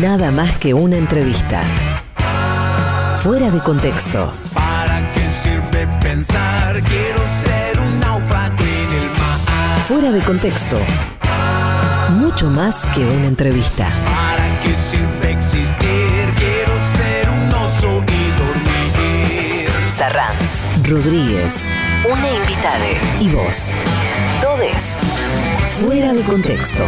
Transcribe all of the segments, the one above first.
Nada más que una entrevista. Fuera de contexto. ¿Para qué sirve pensar? Quiero ser un náufrago en el mar. Fuera de contexto. Mucho más que una entrevista. ¿Para qué sirve existir? Quiero ser un oso y dormir. Sarranz, Rodríguez, una invitada y vos. Todes. Fuera de contexto.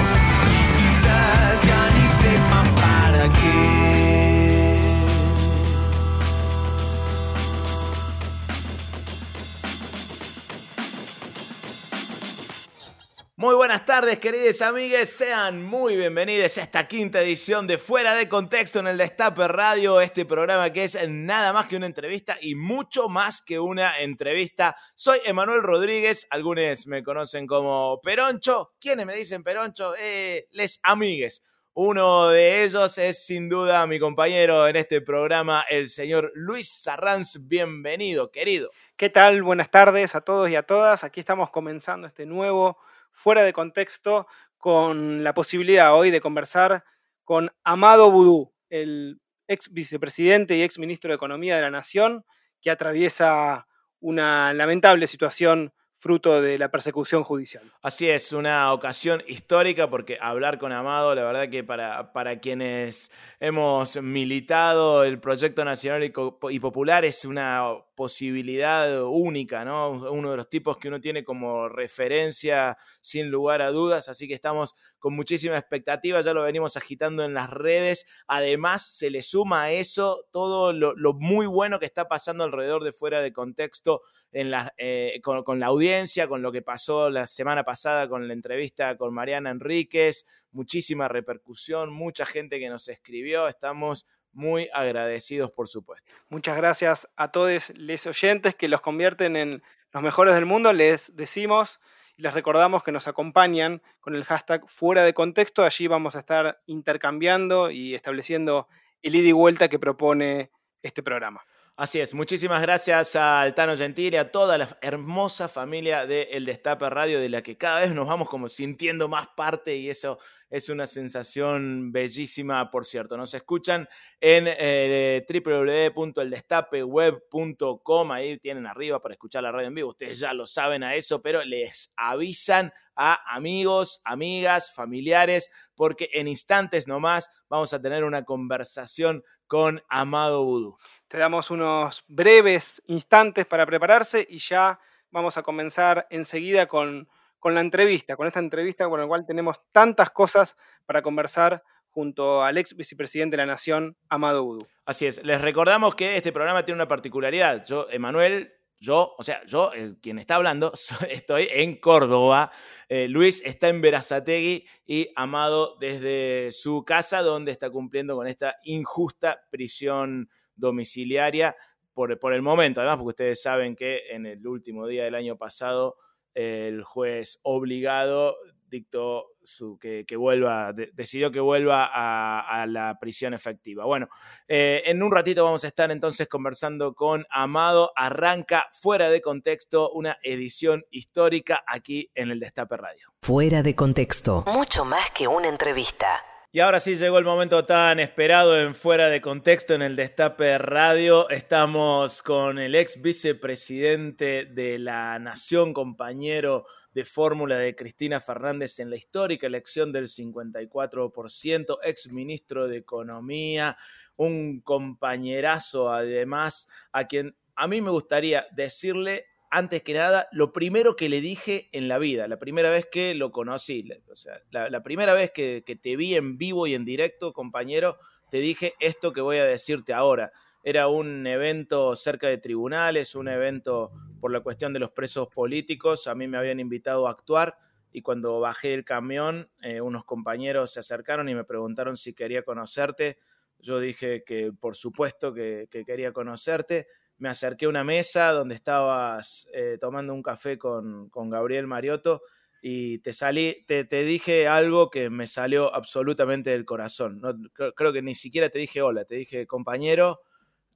Buenas tardes, queridos amigues. Sean muy bienvenidos a esta quinta edición de Fuera de Contexto en el Destape Radio. Este programa que es nada más que una entrevista y mucho más que una entrevista. Soy Emanuel Rodríguez. Algunos me conocen como Peroncho. ¿Quiénes me dicen Peroncho? Eh, les amigues. Uno de ellos es sin duda mi compañero en este programa, el señor Luis Sarranz. Bienvenido, querido. ¿Qué tal? Buenas tardes a todos y a todas. Aquí estamos comenzando este nuevo fuera de contexto con la posibilidad hoy de conversar con Amado Vudú, el ex vicepresidente y ex ministro de Economía de la Nación, que atraviesa una lamentable situación fruto de la persecución judicial. Así es, una ocasión histórica porque hablar con Amado, la verdad que para, para quienes hemos militado el proyecto nacional y popular es una posibilidad única, ¿no? Uno de los tipos que uno tiene como referencia sin lugar a dudas, así que estamos con muchísima expectativa, ya lo venimos agitando en las redes, además se le suma a eso todo lo, muy bueno que está pasando alrededor de fuera de contexto eh, con, con la audiencia, con lo que pasó la semana pasada con la entrevista con Mariana Enríquez, muchísima repercusión, mucha gente que nos escribió, estamos muy agradecidos por supuesto. Muchas gracias a todos los oyentes que los convierten en los mejores del mundo. Les decimos y les recordamos que nos acompañan con el hashtag fuera de contexto. Allí vamos a estar intercambiando y estableciendo el ida y vuelta que propone este programa. Así es, muchísimas gracias al Tano Gentile, a toda la hermosa familia de El Destape Radio, de la que cada vez nos vamos como sintiendo más parte y eso es una sensación bellísima, por cierto. Nos escuchan en eh, www.eldestapeweb.com, ahí tienen arriba para escuchar la radio en vivo, ustedes ya lo saben a eso, pero les avisan a amigos, amigas, familiares, porque en instantes nomás vamos a tener una conversación con Amado Vudú. Te damos unos breves instantes para prepararse y ya vamos a comenzar enseguida con, la entrevista, con esta entrevista con la cual tenemos tantas cosas para conversar junto al ex vicepresidente de la Nación, Amado Vudú. Así es, les recordamos que este programa tiene una particularidad. Yo, Emanuel, yo, o sea, yo, quien está hablando, estoy en Córdoba. Eh, Luis está en Verazategui y Amado desde su casa, donde está cumpliendo con esta injusta prisión domiciliaria por, por el momento. Además, porque ustedes saben que en el último día del año pasado, el juez obligado dictó su, que, que vuelva, de- decidió que vuelva a, a la prisión efectiva. Bueno, eh, en un ratito vamos a estar entonces conversando con Amado. Arranca fuera de contexto una edición histórica aquí en el Destape Radio. Fuera de contexto. Mucho más que una entrevista. Y ahora sí llegó el momento tan esperado en Fuera de Contexto en el Destape Radio. Estamos con el ex vicepresidente de la Nación, compañero de fórmula de Cristina Fernández en la histórica elección del 54%, ex ministro de Economía, un compañerazo además a quien a mí me gustaría decirle antes que nada, lo primero que le dije en la vida, la primera vez que lo conocí, o sea, la, primera vez que, te vi en vivo y en directo, compañero, te dije esto que voy a decirte ahora. Era un evento cerca de tribunales, un evento por la cuestión de los presos políticos, a mí me habían invitado a actuar y cuando bajé del camión, eh, unos compañeros se acercaron y me preguntaron si quería conocerte. Yo dije que por supuesto que quería conocerte me acerqué a una mesa donde estabas eh, tomando un café con, con, Gabriel Mariotto y te salí, te, te, dije algo que me salió absolutamente del corazón. No, creo, que ni siquiera te dije hola, te dije compañero,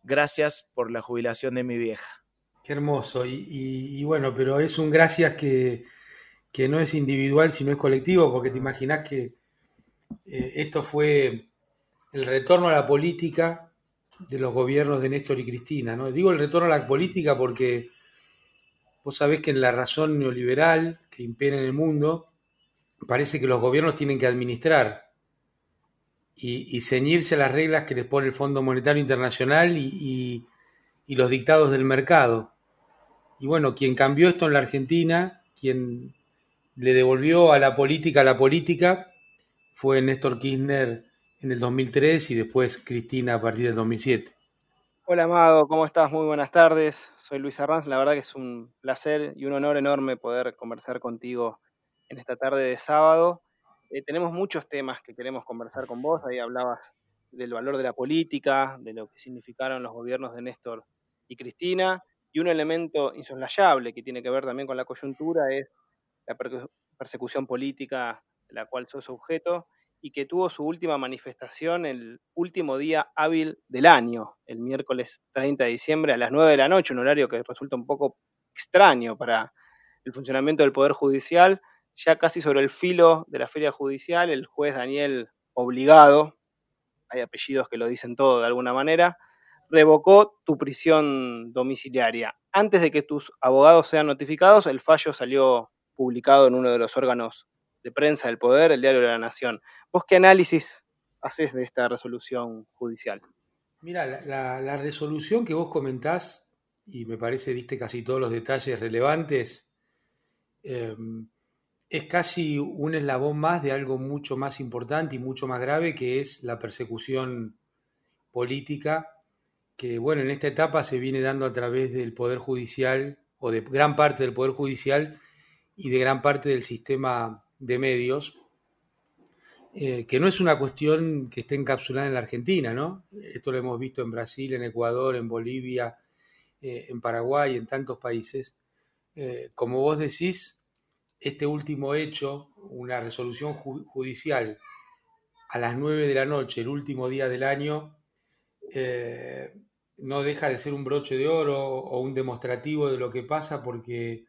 gracias por la jubilación de mi vieja. Qué hermoso. Y, y, y bueno, pero es un gracias que, que, no es individual, sino es colectivo, porque te imaginas que eh, esto fue el retorno a la política de los gobiernos de Néstor y Cristina. ¿no? Digo el retorno a la política porque vos sabés que en la razón neoliberal que impera en el mundo, parece que los gobiernos tienen que administrar y, ceñirse a las reglas que les pone el Fondo Monetario Internacional y, y los dictados del mercado. Y bueno, quien cambió esto en la Argentina, quien le devolvió a la política la política, fue Néstor Kirchner en el 2003 y después Cristina a partir del 2007. Hola Amado, ¿cómo estás? Muy buenas tardes. Soy Luis Arranz. La verdad que es un placer y un honor enorme poder conversar contigo en esta tarde de sábado. Eh, tenemos muchos temas que queremos conversar con vos. Ahí hablabas del valor de la política, de lo que significaron los gobiernos de Néstor y Cristina. Y un elemento insoslayable que tiene que ver también con la coyuntura es la persecución política de la cual sos objeto y que tuvo su última manifestación el último día hábil del año, el miércoles 30 de diciembre a las 9 de la noche, un horario que resulta un poco extraño para el funcionamiento del Poder Judicial, ya casi sobre el filo de la feria judicial, el juez Daniel Obligado, hay apellidos que lo dicen todo de alguna manera, revocó tu prisión domiciliaria. Antes de que tus abogados sean notificados, el fallo salió publicado en uno de los órganos de prensa del poder, el diario de la Nación. ¿Vos qué análisis haces de esta resolución judicial? Mira, la, resolución que vos comentás, y me parece diste casi todos los detalles relevantes, em, es casi un eslabón más de algo mucho más importante y mucho más grave, que es la persecución política, que bueno, en esta etapa se viene dando a través del Poder Judicial, o de gran parte del Poder Judicial y de gran parte del sistema de medios, eh, que no es una cuestión que esté encapsulada en la Argentina, ¿no? Esto lo hemos visto en Brasil, en Ecuador, en Bolivia, eh, en Paraguay, en tantos países. Eh, como vos decís, este último hecho, una resolución judicial a las 9 de la noche, el último día del año, no deja de ser un broche de oro o un demostrativo de lo que pasa porque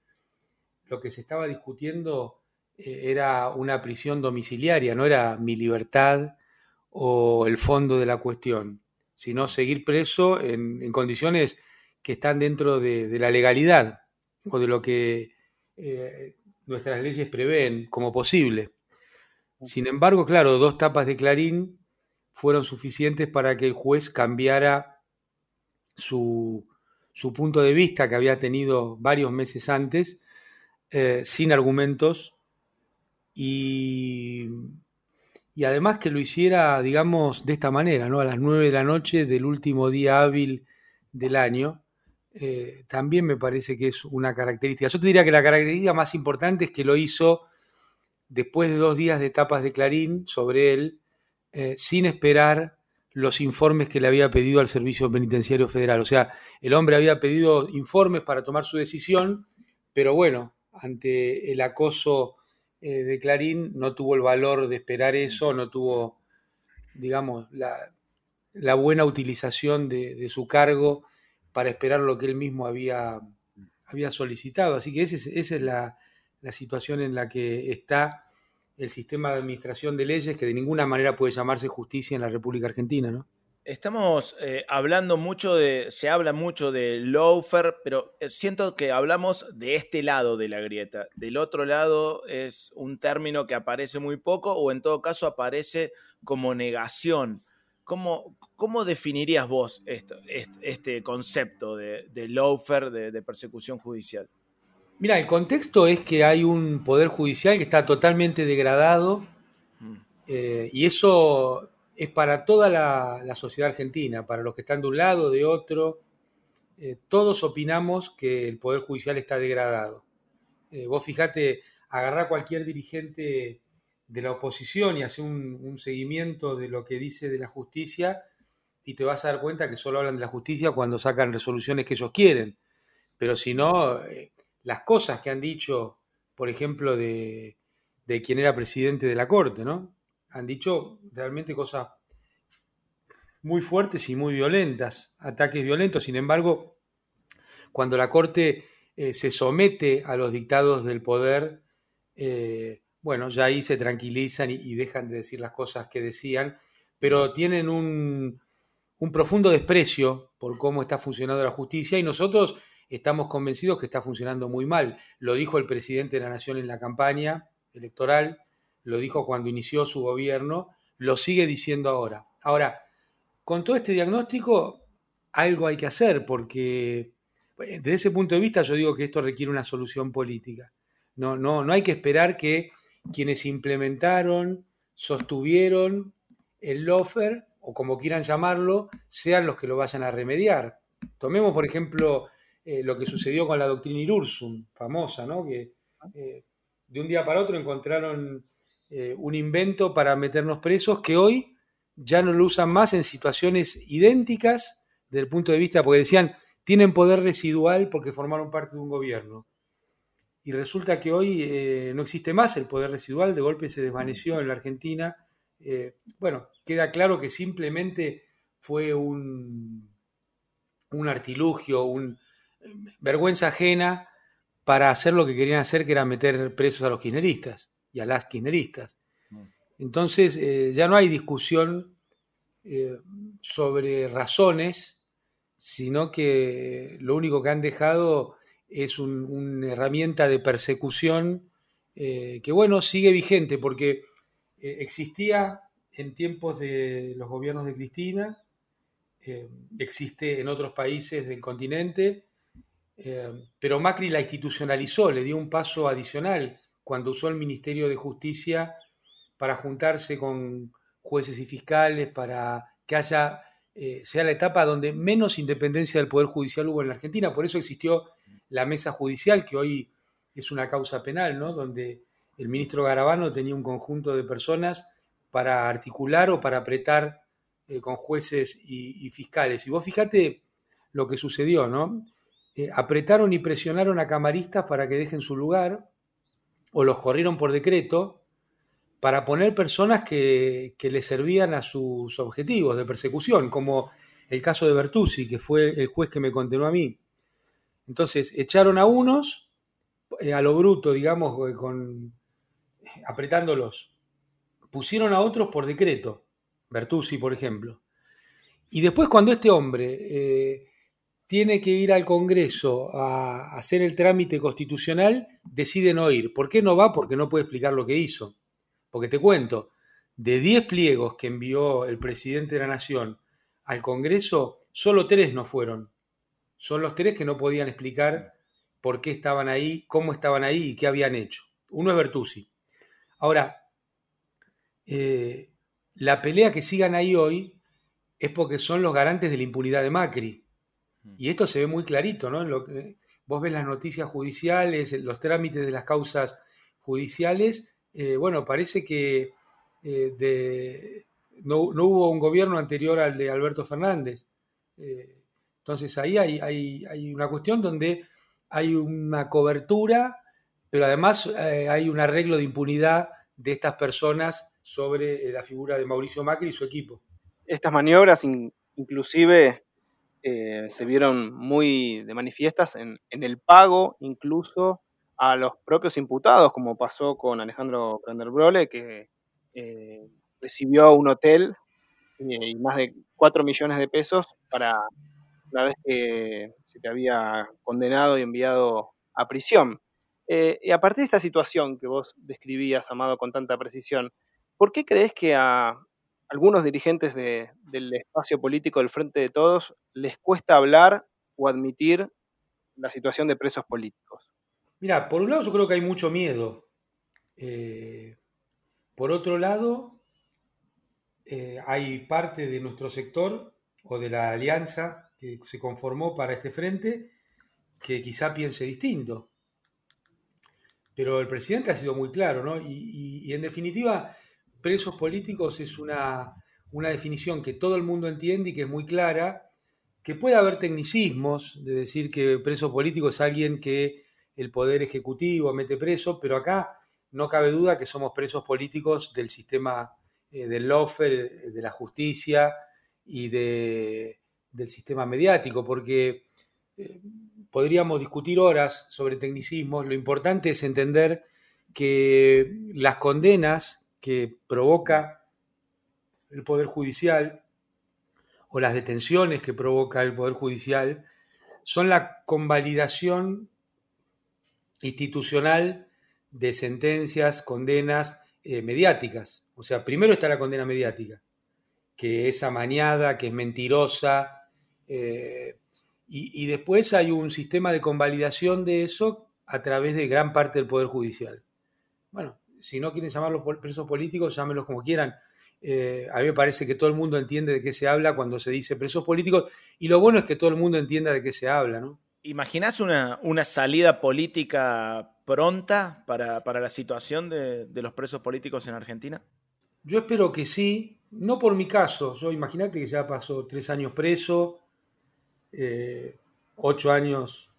lo que se estaba discutiendo era una prisión domiciliaria, no era mi libertad o el fondo de la cuestión, sino seguir preso en, condiciones que están dentro de, la legalidad o de lo que eh, nuestras leyes prevén como posible. Sin embargo, claro, dos tapas de Clarín fueron suficientes para que el juez cambiara su, punto de vista que había tenido varios meses antes, eh, sin argumentos y, además que lo hiciera, digamos, de esta manera, ¿no? A las 9 de la noche del último día hábil del año, eh, también me parece que es una característica. Yo te diría que la característica más importante es que lo hizo después de dos días de etapas de Clarín sobre él, eh, sin esperar los informes que le había pedido al Servicio Penitenciario Federal. O sea, el hombre había pedido informes para tomar su decisión, pero bueno, ante el acoso eh, de Clarín no tuvo el valor de esperar eso, no tuvo, digamos, la, buena utilización de, su cargo para esperar lo que él mismo había, había solicitado. Así que esa es la, situación en la que está el sistema de administración de leyes, que de ninguna manera puede llamarse justicia en la República Argentina, ¿no? Estamos eh, hablando mucho de, se habla mucho de lawfare, pero eh, siento que hablamos de este lado de la grieta. Del otro lado es un término que aparece muy poco o en todo caso aparece como negación. ¿Cómo, cómo definirías vos esto, este, concepto de, de lawfare, de, persecución judicial? Mira, el contexto es que hay un poder judicial que está totalmente degradado mm. eh, y eso es para toda la, sociedad argentina, para los que están de un lado, de otro. Eh, todos opinamos que el Poder Judicial está degradado. Eh, vos fijate, agarrar cualquier dirigente de la oposición y hacer un, seguimiento de lo que dice de la justicia y te vas a dar cuenta que solo hablan de la justicia cuando sacan resoluciones que ellos quieren. Pero si no, eh, las cosas que han dicho, por ejemplo, de, de quien era presidente de la Corte, ¿no? Han dicho realmente cosas muy fuertes y muy violentas, ataques violentos. Sin embargo, cuando la Corte eh, se somete a los dictados del poder, eh, bueno, ya ahí se tranquilizan y, dejan de decir las cosas que decían, pero tienen un, un profundo desprecio por cómo está funcionando la justicia y nosotros estamos convencidos que está funcionando muy mal. Lo dijo el presidente de la Nación en la campaña electoral, lo dijo cuando inició su gobierno, lo sigue diciendo ahora. Ahora, con todo este diagnóstico, algo hay que hacer, porque desde ese punto de vista yo digo que esto requiere una solución política. No, no, no hay que esperar que quienes implementaron, sostuvieron el lofer, o como quieran llamarlo, sean los que lo vayan a remediar. Tomemos, por ejemplo, eh, lo que sucedió con la doctrina Irursum, famosa, ¿no? que eh, de un día para otro encontraron eh, un invento para meternos presos que hoy ya no lo usan más en situaciones idénticas desde el punto de vista, porque decían, tienen poder residual porque formaron parte de un gobierno. Y resulta que hoy no existe más el poder residual, de golpe se desvaneció en la Argentina. bueno, queda claro que simplemente fue un, un artilugio, un, vergüenza ajena para hacer lo que querían hacer, que era meter presos a los kirchneristas y a las kirchneristas. Mm. Entonces eh, ya no hay discusión eh, sobre razones, sino que lo único que han dejado es una herramienta de persecución eh, que, bueno, sigue vigente porque existía en tiempos de los gobiernos de Cristina, existe en otros países del continente pero Macri la institucionalizó, le dio un paso adicional cuando usó el Ministerio de Justicia para juntarse con jueces y fiscales, para que haya, eh, sea la etapa donde menos independencia del Poder Judicial hubo en la Argentina. Por eso existió la mesa judicial, que hoy es una causa penal, ¿no? donde el ministro Garabano tenía un conjunto de personas para articular o para apretar eh, con jueces y, fiscales. Y vos fíjate lo que sucedió, ¿no? Eh, apretaron y presionaron a camaristas para que dejen su lugar, o los corrieron por decreto, para poner personas que, que le servían a sus objetivos de persecución, como el caso de Bertuzzi, que fue el juez que me condenó a mí. Entonces, echaron a unos, eh, a lo bruto, digamos, eh, con, apretándolos. Pusieron a otros por decreto, Bertuzzi, por ejemplo. Y después cuando este hombre tiene que ir al Congreso a hacer el trámite constitucional, decide no ir. ¿Por qué no va? Porque no puede explicar lo que hizo. Porque te cuento, de 10 pliegos que envió el presidente de la Nación al Congreso, solo tres no fueron. Son los tres que no podían explicar por qué estaban ahí, cómo estaban ahí y qué habían hecho. Uno es Bertuzzi. Ahora, eh, la pelea que sigan ahí hoy es porque son los garantes de la impunidad de Macri y esto se ve muy clarito, ¿no? En lo que, vos ves las noticias judiciales, los trámites de las causas judiciales, eh, bueno, parece que eh, no, hubo un gobierno anterior al de Alberto Fernández. Eh, entonces ahí hay, hay, una cuestión donde hay una cobertura, pero además hay un arreglo de impunidad de estas personas sobre la figura de Mauricio Macri y su equipo. Estas maniobras inclusive eh, se vieron muy de manifiestas en, el pago incluso a los propios imputados, como pasó con Alejandro Prenderbrole, que eh, recibió un hotel eh, y más de 4 millones de pesos para una vez que se te había condenado y enviado a prisión. y a partir de esta situación que vos describías, Amado, con tanta precisión, ¿por qué crees que a, algunos dirigentes del espacio político del Frente de Todos les cuesta hablar o admitir la situación de presos políticos? Mira, por un lado yo creo que hay mucho miedo. Eh, por otro lado, eh, hay parte de nuestro sector o de la alianza que se conformó para este frente que quizá piense distinto. Pero el presidente ha sido muy claro, ¿no? y en definitiva, presos políticos es una, definición que todo el mundo entiende y que es muy clara, que puede haber tecnicismos de decir que preso político es alguien que el Poder Ejecutivo mete preso, pero acá no cabe duda que somos presos políticos del sistema eh, del lofer, eh, de la justicia y de, del sistema mediático, porque eh, podríamos discutir horas sobre tecnicismos, lo importante es entender que las condenas que provoca el Poder Judicial o las detenciones que provoca el Poder Judicial son la convalidación institucional de sentencias, condenas eh, mediáticas. O sea, primero está la condena mediática, que es amañada, que es mentirosa, eh, y, y, después hay un sistema de convalidación de eso a través de gran parte del Poder Judicial. Bueno, si no quieren llamarlos presos políticos, llámenlos como quieran. Eh, a mí me parece que todo el mundo entiende de qué se habla cuando se dice presos políticos, y lo bueno es que todo el mundo entienda de qué se habla, ¿no? ¿Imaginás una, una salida política pronta para, para la situación de, de, los presos políticos en Argentina? Yo espero que sí, no por mi caso. Yo imagínate que ya pasó tres años preso, eh, ocho años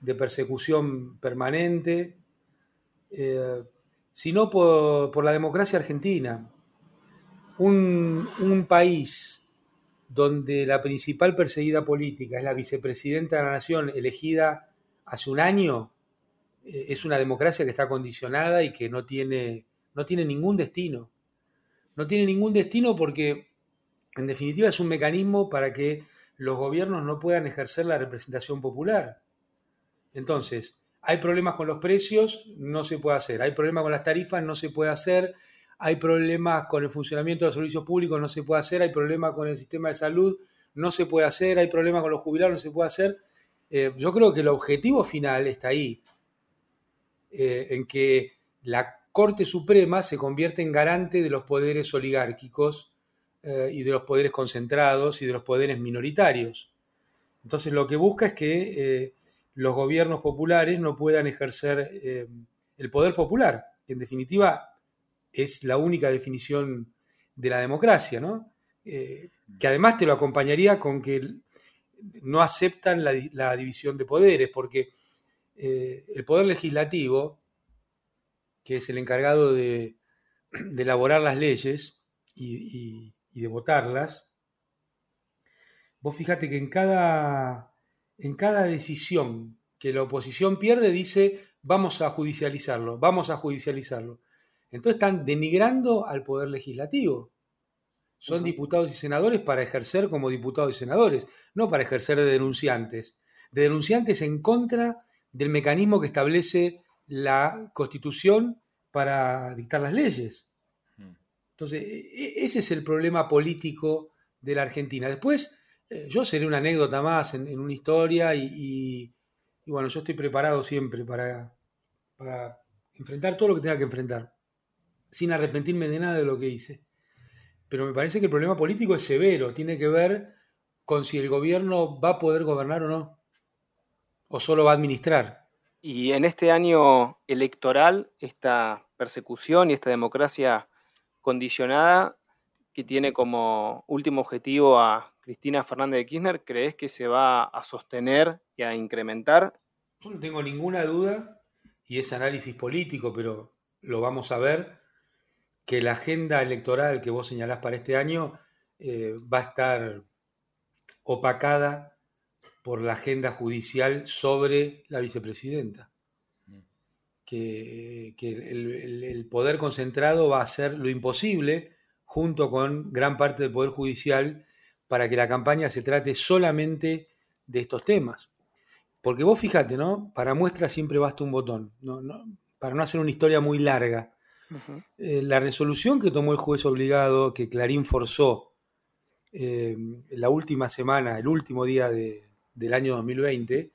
de persecución permanente, eh, sino por, por, la democracia argentina. Un, un país donde la principal perseguida política es la vicepresidenta de la nación elegida hace un año, eh, es una democracia que está condicionada y que no tiene, no tiene ningún destino. No tiene ningún destino porque, en definitiva, es un mecanismo para que los gobiernos no puedan ejercer la representación popular. Entonces, hay problemas con los precios, no se puede hacer. Hay problemas con las tarifas, no se puede hacer. Hay problemas con el funcionamiento de los servicios públicos, no se puede hacer. Hay problemas con el sistema de salud, no se puede hacer. Hay problemas con los jubilados, no se puede hacer. Eh, yo creo que el objetivo final está ahí, eh, en que la Corte Suprema se convierte en garante de los poderes oligárquicos eh, y de los poderes concentrados y de los poderes minoritarios. Entonces lo que busca es que los gobiernos populares no puedan ejercer eh, el poder popular, que en definitiva es la única definición de la democracia, ¿no? que además te lo acompañaría con que no aceptan la, división de poderes, porque el poder legislativo, que es el encargado de, elaborar las leyes y, y, y, de votarlas, vos fíjate que en cada, en cada decisión que la oposición pierde dice vamos a judicializarlo, vamos a judicializarlo. Entonces están denigrando al poder legislativo. Son uh -huh. diputados y senadores para ejercer como diputados y senadores, no para ejercer de denunciantes. De denunciantes en contra del mecanismo que establece la Constitución para dictar las leyes. Entonces, ese es el problema político de la Argentina. Después, eh, yo seré una anécdota más en, una historia y, bueno, yo estoy preparado siempre para, para enfrentar todo lo que tenga que enfrentar, sin arrepentirme de nada de lo que hice. Pero me parece que el problema político es severo, tiene que ver con si el gobierno va a poder gobernar o no, o solo va a administrar. Y en este año electoral, esta persecución y esta democracia condicionada que tiene como último objetivo a Cristina Fernández de Kirchner, ¿crees que se va a sostener y a incrementar? Yo no tengo ninguna duda, y es análisis político, pero lo vamos a ver, que la agenda electoral que vos señalás para este año eh, va a estar opacada por la agenda judicial sobre la vicepresidenta que, que el, el, el, poder concentrado va a hacer lo imposible, junto con gran parte del Poder Judicial, para que la campaña se trate solamente de estos temas. Porque vos fíjate, ¿no? Para muestra siempre basta un botón, ¿no? no para no hacer una historia muy larga. Uh -huh. eh, la resolución que tomó el juez obligado, que Clarín forzó eh, la última semana, el último día de, del año 2020,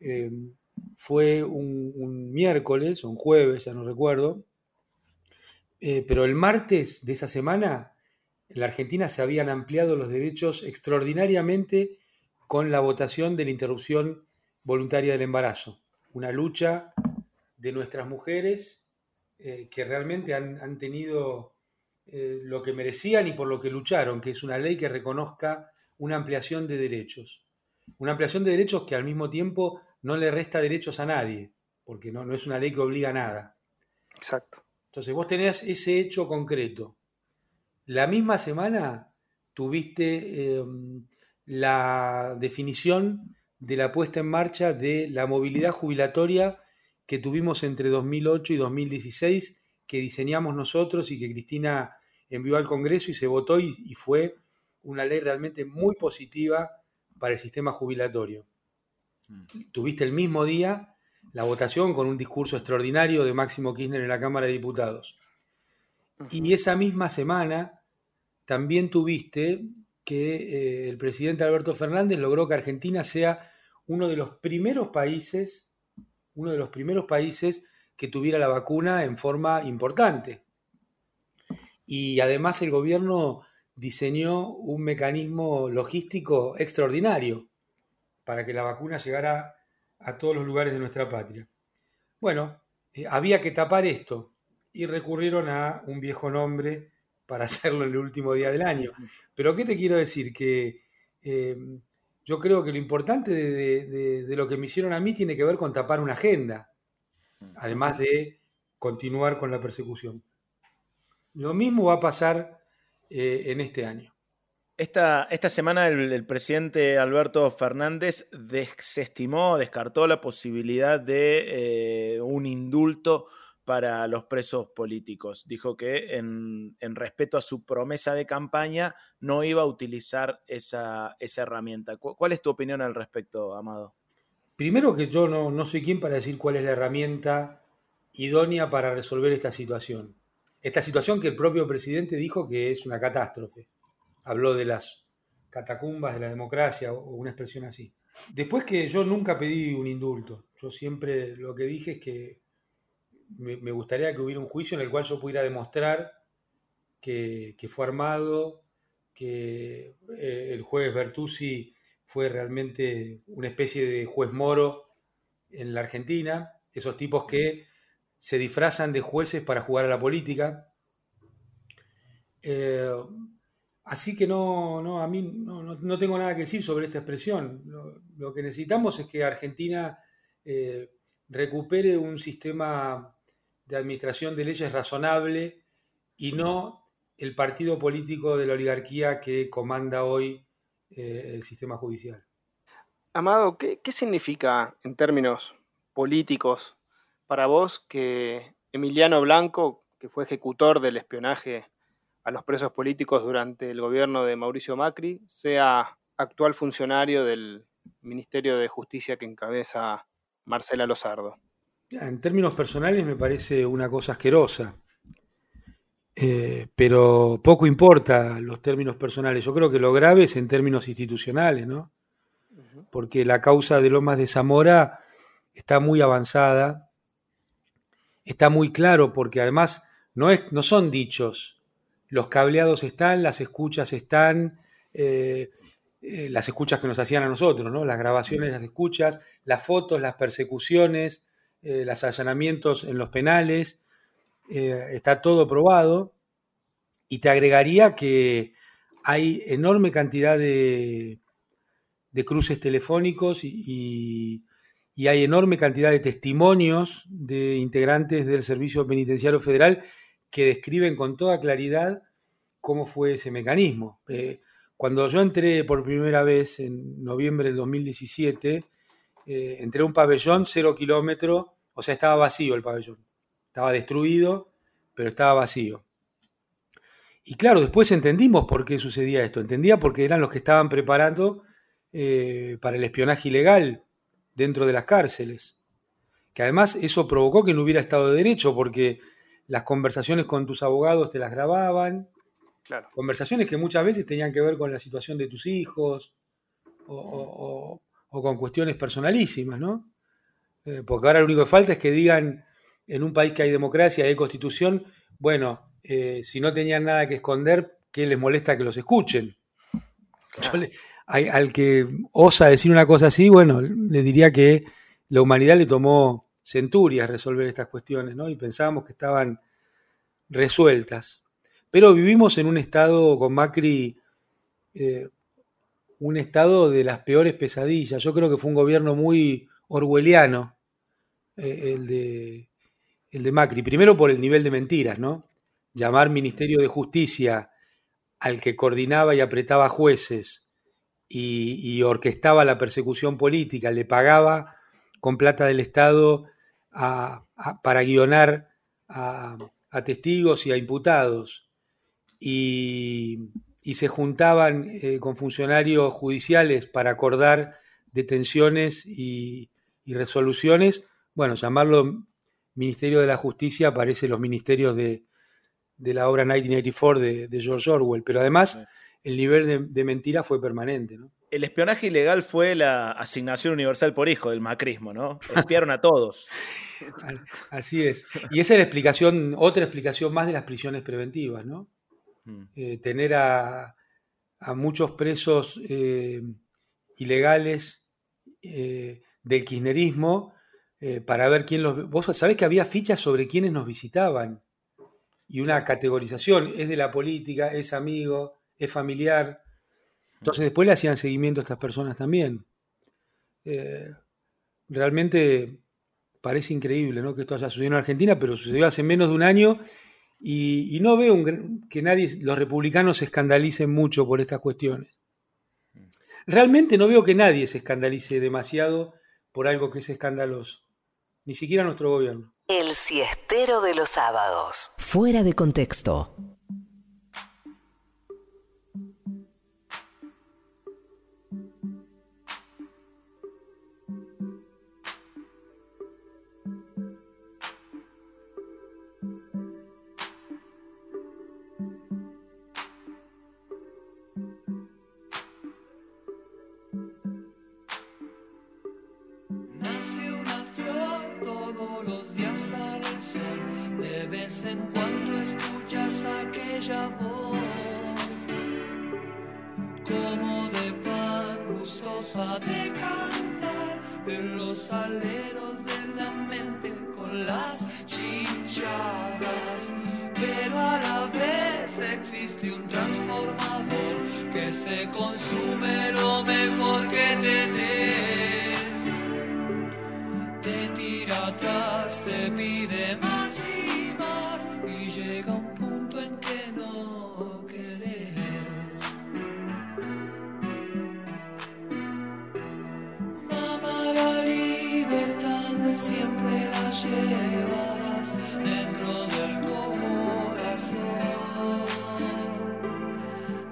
eh, fue un, un, miércoles o un jueves, ya no recuerdo, pero el martes de esa semana en la Argentina se habían ampliado los derechos extraordinariamente con la votación de la interrupción voluntaria del embarazo, una lucha de nuestras mujeres eh, que realmente han, han tenido eh, lo que merecían y por lo que lucharon, que es una ley que reconozca una ampliación de derechos. Una ampliación de derechos que al mismo tiempo no le resta derechos a nadie, porque no, no es una ley que obliga a nada. Exacto. Entonces vos tenés ese hecho concreto. La misma semana tuviste eh, la definición de la puesta en marcha de la movilidad jubilatoria que tuvimos entre 2008 y 2016, que diseñamos nosotros y que Cristina envió al Congreso y se votó y, y fue una ley realmente muy positiva para el sistema jubilatorio. Tuviste el mismo día la votación con un discurso extraordinario de Máximo Kirchner en la Cámara de Diputados. Y esa misma semana también tuviste que eh, el presidente Alberto Fernández logró que Argentina sea uno de los primeros países, uno de los primeros países que tuviera la vacuna en forma importante. Y además el gobierno diseñó un mecanismo logístico extraordinario para que la vacuna llegara a todos los lugares de nuestra patria. Bueno, eh, había que tapar esto y recurrieron a un viejo nombre para hacerlo en el último día del año. Pero ¿qué te quiero decir? Que eh, yo creo que lo importante de, lo que me hicieron a mí tiene que ver con tapar una agenda, además de continuar con la persecución. Lo mismo va a pasar eh, en este año. Esta, esta semana el, presidente Alberto Fernández desestimó, descartó la posibilidad de eh, un indulto para los presos políticos. Dijo que en, respeto a su promesa de campaña no iba a utilizar esa, herramienta. ¿Cuál es tu opinión al respecto, Amado? Primero que yo no, no soy quien para decir cuál es la herramienta idónea para resolver esta situación. Esta situación que el propio presidente dijo que es una catástrofe habló de las catacumbas de la democracia o una expresión así. Después que yo nunca pedí un indulto, yo siempre lo que dije es que me, gustaría que hubiera un juicio en el cual yo pudiera demostrar que, fue armado, que eh, el juez Bertuzzi fue realmente una especie de juez moro en la Argentina, esos tipos que se disfrazan de jueces para jugar a la política. Eh, Así que no, no, a mí no, tengo nada que decir sobre esta expresión. Lo, que necesitamos es que Argentina eh, recupere un sistema de administración de leyes razonable y no el partido político de la oligarquía que comanda hoy eh, el sistema judicial. Amado, ¿qué, ¿qué significa en términos políticos para vos que Emiliano Blanco, que fue ejecutor del espionaje a los presos políticos durante el gobierno de Mauricio Macri, sea actual funcionario del Ministerio de Justicia que encabeza Marcela Lozardo. En términos personales me parece una cosa asquerosa, eh, pero poco importa los términos personales. Yo creo que lo grave es en términos institucionales, ¿no? Porque la causa de Lomas de Zamora está muy avanzada, está muy claro, porque además no, es, no son dichos, los cableados están, las escuchas están, eh, eh, las escuchas que nos hacían a nosotros, ¿no? las grabaciones, las escuchas, las fotos, las persecuciones, eh, los allanamientos en los penales, está todo probado. Y te agregaría que hay enorme cantidad de, de cruces telefónicos y, y hay enorme cantidad de testimonios de integrantes del Servicio Penitenciario Federal que describen con toda claridad cómo fue ese mecanismo. Eh, cuando yo entré por primera vez en noviembre del 2017, eh, entré a un pabellón cero kilómetros, o sea, estaba vacío el pabellón. Estaba destruido, pero estaba vacío. Y claro, después entendimos por qué sucedía esto. Entendía porque eran los que estaban preparando eh, para el espionaje ilegal dentro de las cárceles. Que además eso provocó que no hubiera Estado de Derecho, porque las conversaciones con tus abogados te las grababan, conversaciones que muchas veces tenían que ver con la situación de tus hijos o, con cuestiones personalísimas, ¿no? Eh, porque ahora lo único que falta es que digan en un país que hay democracia y hay constitución, bueno, eh, si no tenían nada que esconder, ¿qué les molesta que los escuchen? al, que osa decir una cosa así, bueno, le diría que la humanidad le tomó centurias resolver estas cuestiones, ¿no? Y pensábamos que estaban resueltas. Pero vivimos en un estado con Macri, eh, un estado de las peores pesadillas. Yo creo que fue un gobierno muy orwelliano eh, el, de, el de Macri. Primero por el nivel de mentiras, ¿no? Llamar Ministerio de Justicia al que coordinaba y apretaba jueces y, orquestaba la persecución política, le pagaba con plata del Estado para guionar a, testigos y a imputados, y, se juntaban eh, con funcionarios judiciales para acordar detenciones y, resoluciones. Bueno, llamarlo Ministerio de la Justicia parece los ministerios de, la obra 1984 de, de, George Orwell, pero además el nivel de, mentira fue permanente. ¿no? El espionaje ilegal fue la asignación universal por hijo del macrismo, ¿no? Espiaron a todos. Así es. Y esa es la explicación, otra explicación más de las prisiones preventivas, ¿no? Eh, tener a, muchos presos eh, ilegales eh, del kirchnerismo para ver quién los... Vos sabés que había fichas sobre quiénes nos visitaban y una categorización, es de la política, es amigo, es familiar. Entonces después le hacían seguimiento a estas personas también. realmente parece increíble ¿no? que esto haya sucedido en Argentina, pero sucedió hace menos de un año y, no veo que nadie, los republicanos se escandalicen mucho por estas cuestiones. Realmente no veo que nadie se escandalice demasiado por algo que es escandaloso, ni siquiera nuestro gobierno. El siestero de los sábados. Fuera de contexto. De cantar en los aleros de la mente con las chinchadas. Pero a la vez existe un transformador que se consume lo mejor que tenés. Atrás, te pide más y más y llega un punto en que no querés. siempre la llevarás dentro del corazón.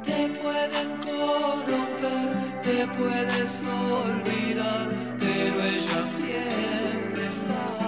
Te pueden corromper, te puedes olvidar, pero ella siempre está.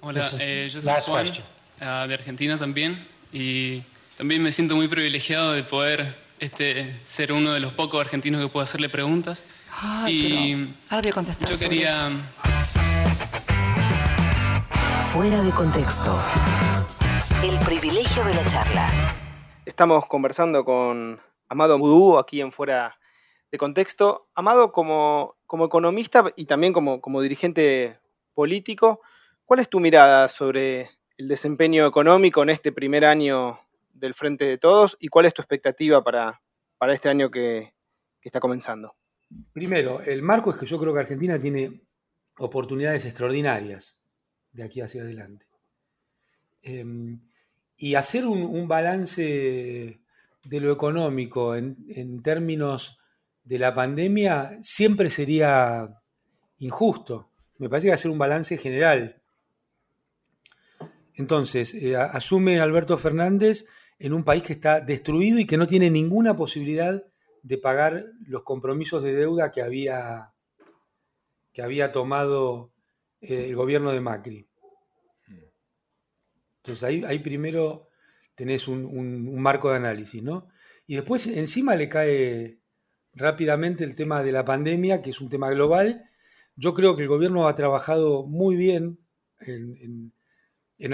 Hola, eh, yo soy Juan, uh, de Argentina también, y también me siento muy privilegiado de poder este, ser uno de los pocos argentinos que puedo hacerle preguntas. y ahora voy a contestar. Yo quería... Fuera de contexto. El privilegio de la charla. Estamos conversando con Amado Mudú aquí en Fuera de Contexto. Amado, como, como economista y también como, como dirigente político, ¿cuál es tu mirada sobre el desempeño económico en este primer año del Frente de Todos y cuál es tu expectativa para, para este año que, está comenzando? Primero, el marco es que yo creo que Argentina tiene oportunidades extraordinarias de aquí hacia adelante. Em, y hacer un, balance de lo económico en, términos de la pandemia siempre sería injusto. Me parece que hacer un balance general. Entonces, eh, asume Alberto Fernández en un país que está destruido y que no tiene ninguna posibilidad de pagar los compromisos de deuda que había, que había tomado eh, el gobierno de Macri. Entonces ahí, primero tenés un, marco de análisis, ¿no? Y después encima le cae rápidamente el tema de la pandemia, que es un tema global. Yo creo que el gobierno ha trabajado muy bien en, en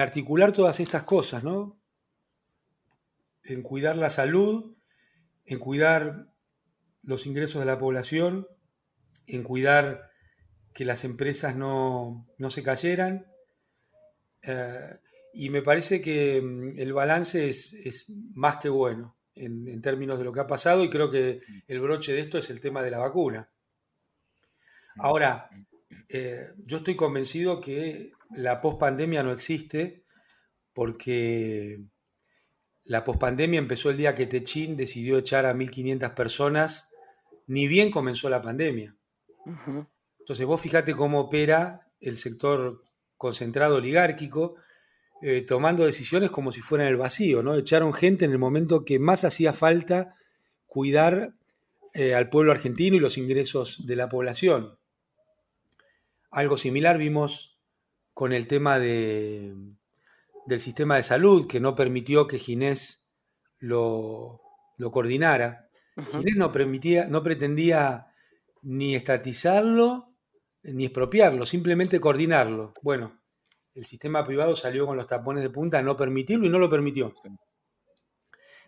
articular todas estas cosas, ¿no? En cuidar la salud, en cuidar los ingresos de la población, en cuidar que las empresas no, se cayeran. Eh, y me parece que mm, el balance es, más que bueno en, términos de lo que ha pasado y creo que el broche de esto es el tema de la vacuna. Ahora, eh, yo estoy convencido que la pospandemia no existe porque la pospandemia empezó el día que Techín decidió echar a 1.500 personas, ni bien comenzó la pandemia. Entonces vos fíjate cómo opera el sector concentrado oligárquico, eh, tomando decisiones como si fueran el vacío, ¿no? Echaron gente en el momento que más hacía falta cuidar eh, al pueblo argentino y los ingresos de la población. Algo similar vimos con el tema de, del sistema de salud, que no permitió que Ginés lo, coordinara. Ginés no, permitía, no pretendía ni estatizarlo ni expropiarlo, simplemente coordinarlo. Bueno, el sistema privado salió con los tapones de punta a no permitirlo y no lo permitió.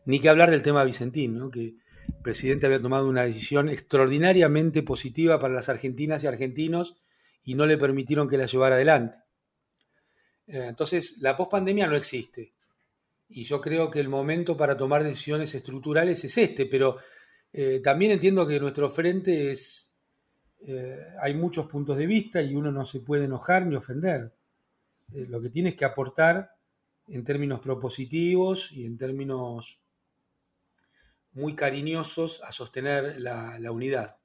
Ni que hablar del tema Vicentín, que el presidente había tomado una decisión extraordinariamente positiva para las argentinas y argentinos y no le permitieron que la llevara adelante. Eh, entonces, la pospandemia no existe. Y yo creo que el momento para tomar decisiones estructurales es este, pero eh, también entiendo que nuestro frente es... Eh, hay muchos puntos de vista y uno no se puede enojar ni ofender. Lo que tienes que aportar en términos propositivos y en términos muy cariñosos a sostener la, unidad.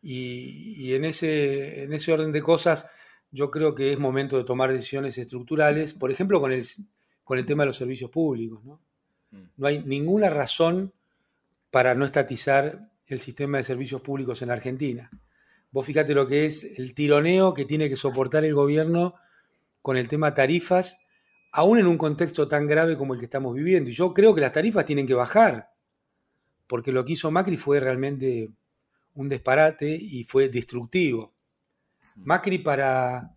Y, en, ese, en ese orden de cosas, yo creo que es momento de tomar decisiones estructurales, por ejemplo, con el, con el tema de los servicios públicos. ¿no? Mm. no hay ninguna razón para no estatizar el sistema de servicios públicos en Argentina. Vos fíjate lo que es el tironeo que tiene que soportar el gobierno con el tema tarifas, aún en un contexto tan grave como el que estamos viviendo. Y yo creo que las tarifas tienen que bajar, porque lo que hizo Macri fue realmente un disparate y fue destructivo. Macri para,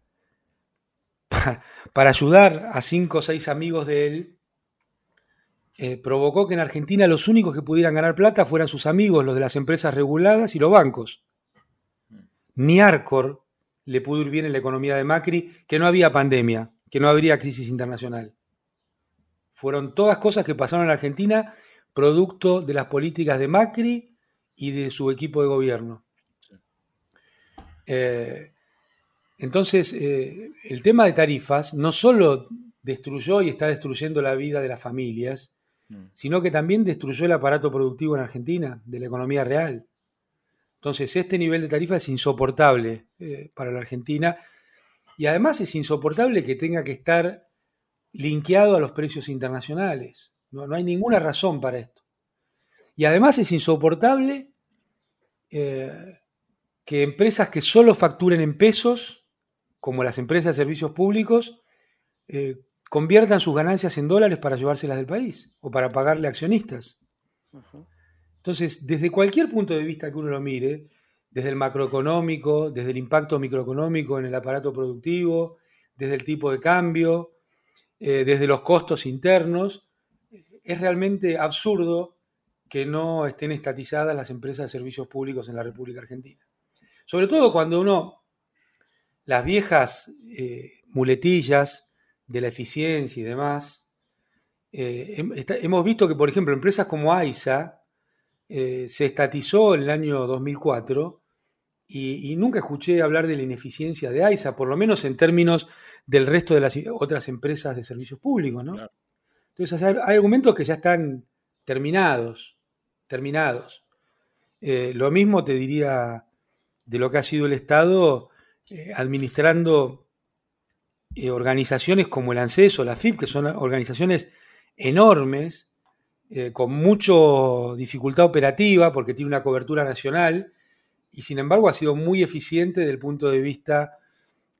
para, ayudar a cinco o seis amigos de él, eh, provocó que en Argentina los únicos que pudieran ganar plata fueran sus amigos, los de las empresas reguladas y los bancos. Ni Arcor, le pudo ir bien en la economía de Macri, que no había pandemia, que no habría crisis internacional. Fueron todas cosas que pasaron en Argentina producto de las políticas de Macri y de su equipo de gobierno. Eh, entonces, eh, el tema de tarifas no solo destruyó y está destruyendo la vida de las familias, mm. sino que también destruyó el aparato productivo en Argentina, de la economía real. Entonces, este nivel de tarifa es insoportable eh, para la Argentina y además es insoportable que tenga que estar linkeado a los precios internacionales. No, hay ninguna razón para esto. Y además es insoportable eh, que empresas que solo facturen en pesos, como las empresas de servicios públicos, eh, conviertan sus ganancias en dólares para llevárselas del país o para pagarle accionistas. Entonces, desde cualquier punto de vista que uno lo mire, desde el macroeconómico, desde el impacto microeconómico en el aparato productivo, desde el tipo de cambio, eh, desde los costos internos, es realmente absurdo que no estén estatizadas las empresas de servicios públicos en la República Argentina. Sobre todo cuando uno, las viejas eh, muletillas de la eficiencia y demás, eh, hemos visto que, por ejemplo, empresas como AISA se estatizó en el año 2004 y, nunca escuché hablar de la ineficiencia de AISA, por lo menos en términos del resto de las otras empresas de servicios públicos, ¿no? Entonces hay, argumentos que ya están terminados, terminados. Eh, lo mismo te diría de lo que ha sido el Estado eh, administrando eh, organizaciones como el ANSES o la FIP, que son organizaciones enormes, con mucha dificultad operativa, porque tiene una cobertura nacional, y sin embargo ha sido muy eficiente desde el punto de vista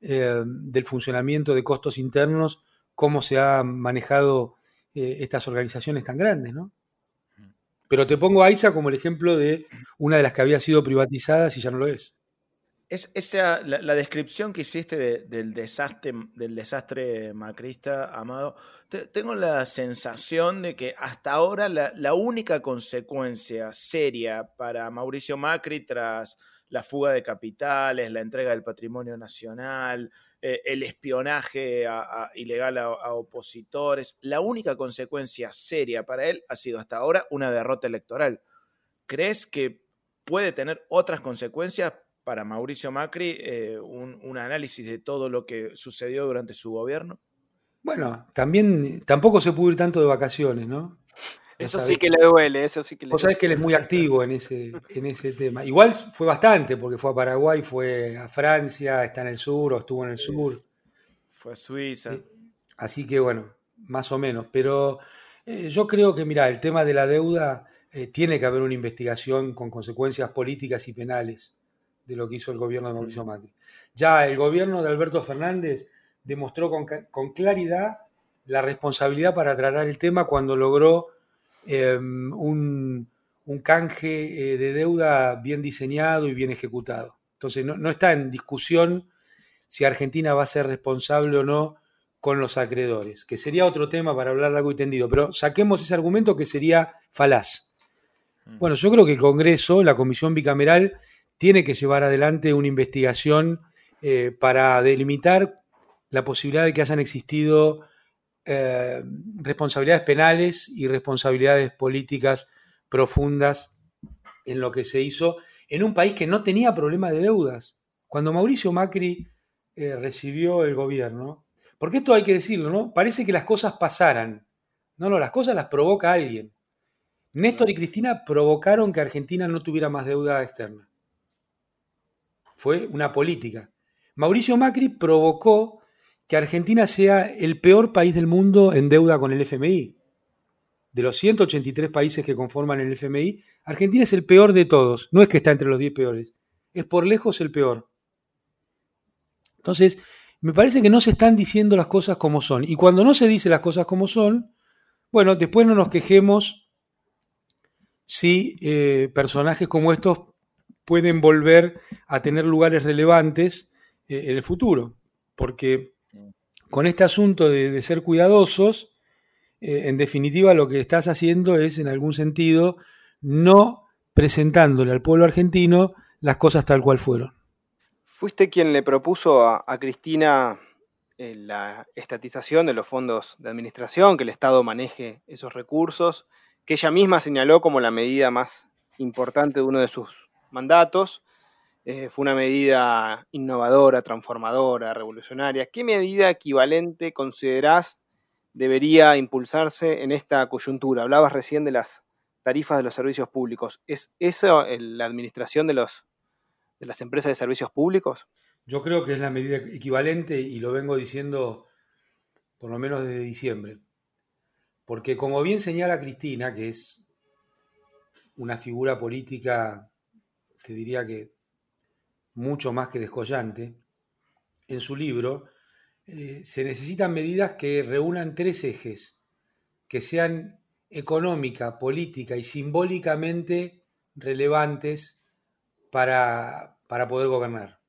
eh, del funcionamiento de costos internos, cómo se han manejado eh, estas organizaciones tan grandes, ¿no? Pero te pongo a ISA como el ejemplo de una de las que había sido privatizadas y ya no lo es. Es esa, la, descripción que hiciste del, desastre, del desastre macrista, Amado, tengo la sensación de que hasta ahora la, única consecuencia seria para Mauricio Macri tras la fuga de capitales, la entrega del patrimonio nacional, eh, el espionaje ilegal a opositores, la única consecuencia seria para él ha sido hasta ahora una derrota electoral. ¿Crees que puede tener otras consecuencias para Mauricio Macri eh, un, análisis de todo lo que sucedió durante su gobierno? Bueno, también tampoco se pudo ir tanto de vacaciones, ¿no? Eso sí que le duele, eso sí que le Vos sabés que él es muy activo en ese, en ese tema. Igual fue bastante, porque fue a Paraguay, fue a Francia, está en el sur o estuvo en el sur. Fue a Suiza. Así que bueno, más o menos. Pero eh, yo creo que, mira, el tema de la deuda eh, tiene que haber una investigación con consecuencias políticas y penales de lo que hizo el gobierno de Mauricio Macri. Ya el gobierno de Alberto Fernández demostró con, claridad la responsabilidad para tratar el tema cuando logró em, un, canje eh, de deuda bien diseñado y bien ejecutado. Entonces no, está en discusión si Argentina va a ser responsable o no con los acreedores, que sería otro tema para hablar largo y tendido, pero saquemos ese argumento que sería falaz. Bueno, yo creo que el Congreso, la Comisión Bicameral, tiene que llevar adelante una investigación eh, para delimitar la posibilidad de que hayan existido eh, responsabilidades penales y responsabilidades políticas profundas en lo que se hizo en un país que no tenía problema de deudas. Cuando Mauricio Macri eh, recibió el gobierno, porque esto hay que decirlo, ¿no? Parece que las cosas pasaran. No, no, las cosas las provoca alguien. Néstor y Cristina provocaron que Argentina no tuviera más deuda externa fue una política. Mauricio Macri provocó que Argentina sea el peor país del mundo en deuda con el FMI. De los 183 países que conforman el FMI, Argentina es el peor de todos. No es que está entre los 10 peores, es por lejos el peor. Entonces, me parece que no se están diciendo las cosas como son. Y cuando no se dicen las cosas como son, bueno, después no nos quejemos si eh, personajes como estos pueden volver a tener lugares relevantes eh, en el futuro. Porque con este asunto de, ser cuidadosos, eh, en definitiva lo que estás haciendo es, en algún sentido, no presentándole al pueblo argentino las cosas tal cual fueron. Fuiste quien le propuso a, Cristina eh, la estatización de los fondos de administración, que el Estado maneje esos recursos, que ella misma señaló como la medida más importante de uno de sus mandatos. Eh, fue una medida innovadora, transformadora, revolucionaria. ¿Qué medida equivalente considerás debería impulsarse en esta coyuntura? Hablabas recién de las tarifas de los servicios públicos. ¿Es eso la administración de, los, de las empresas de servicios públicos? Yo creo que es la medida equivalente y lo vengo diciendo por lo menos desde diciembre. Porque como bien señala Cristina, que es una figura política te diría que mucho más que descollante, en su libro, eh, se necesitan medidas que reúnan tres ejes, que sean económica, política y simbólicamente relevantes para, poder gobernar.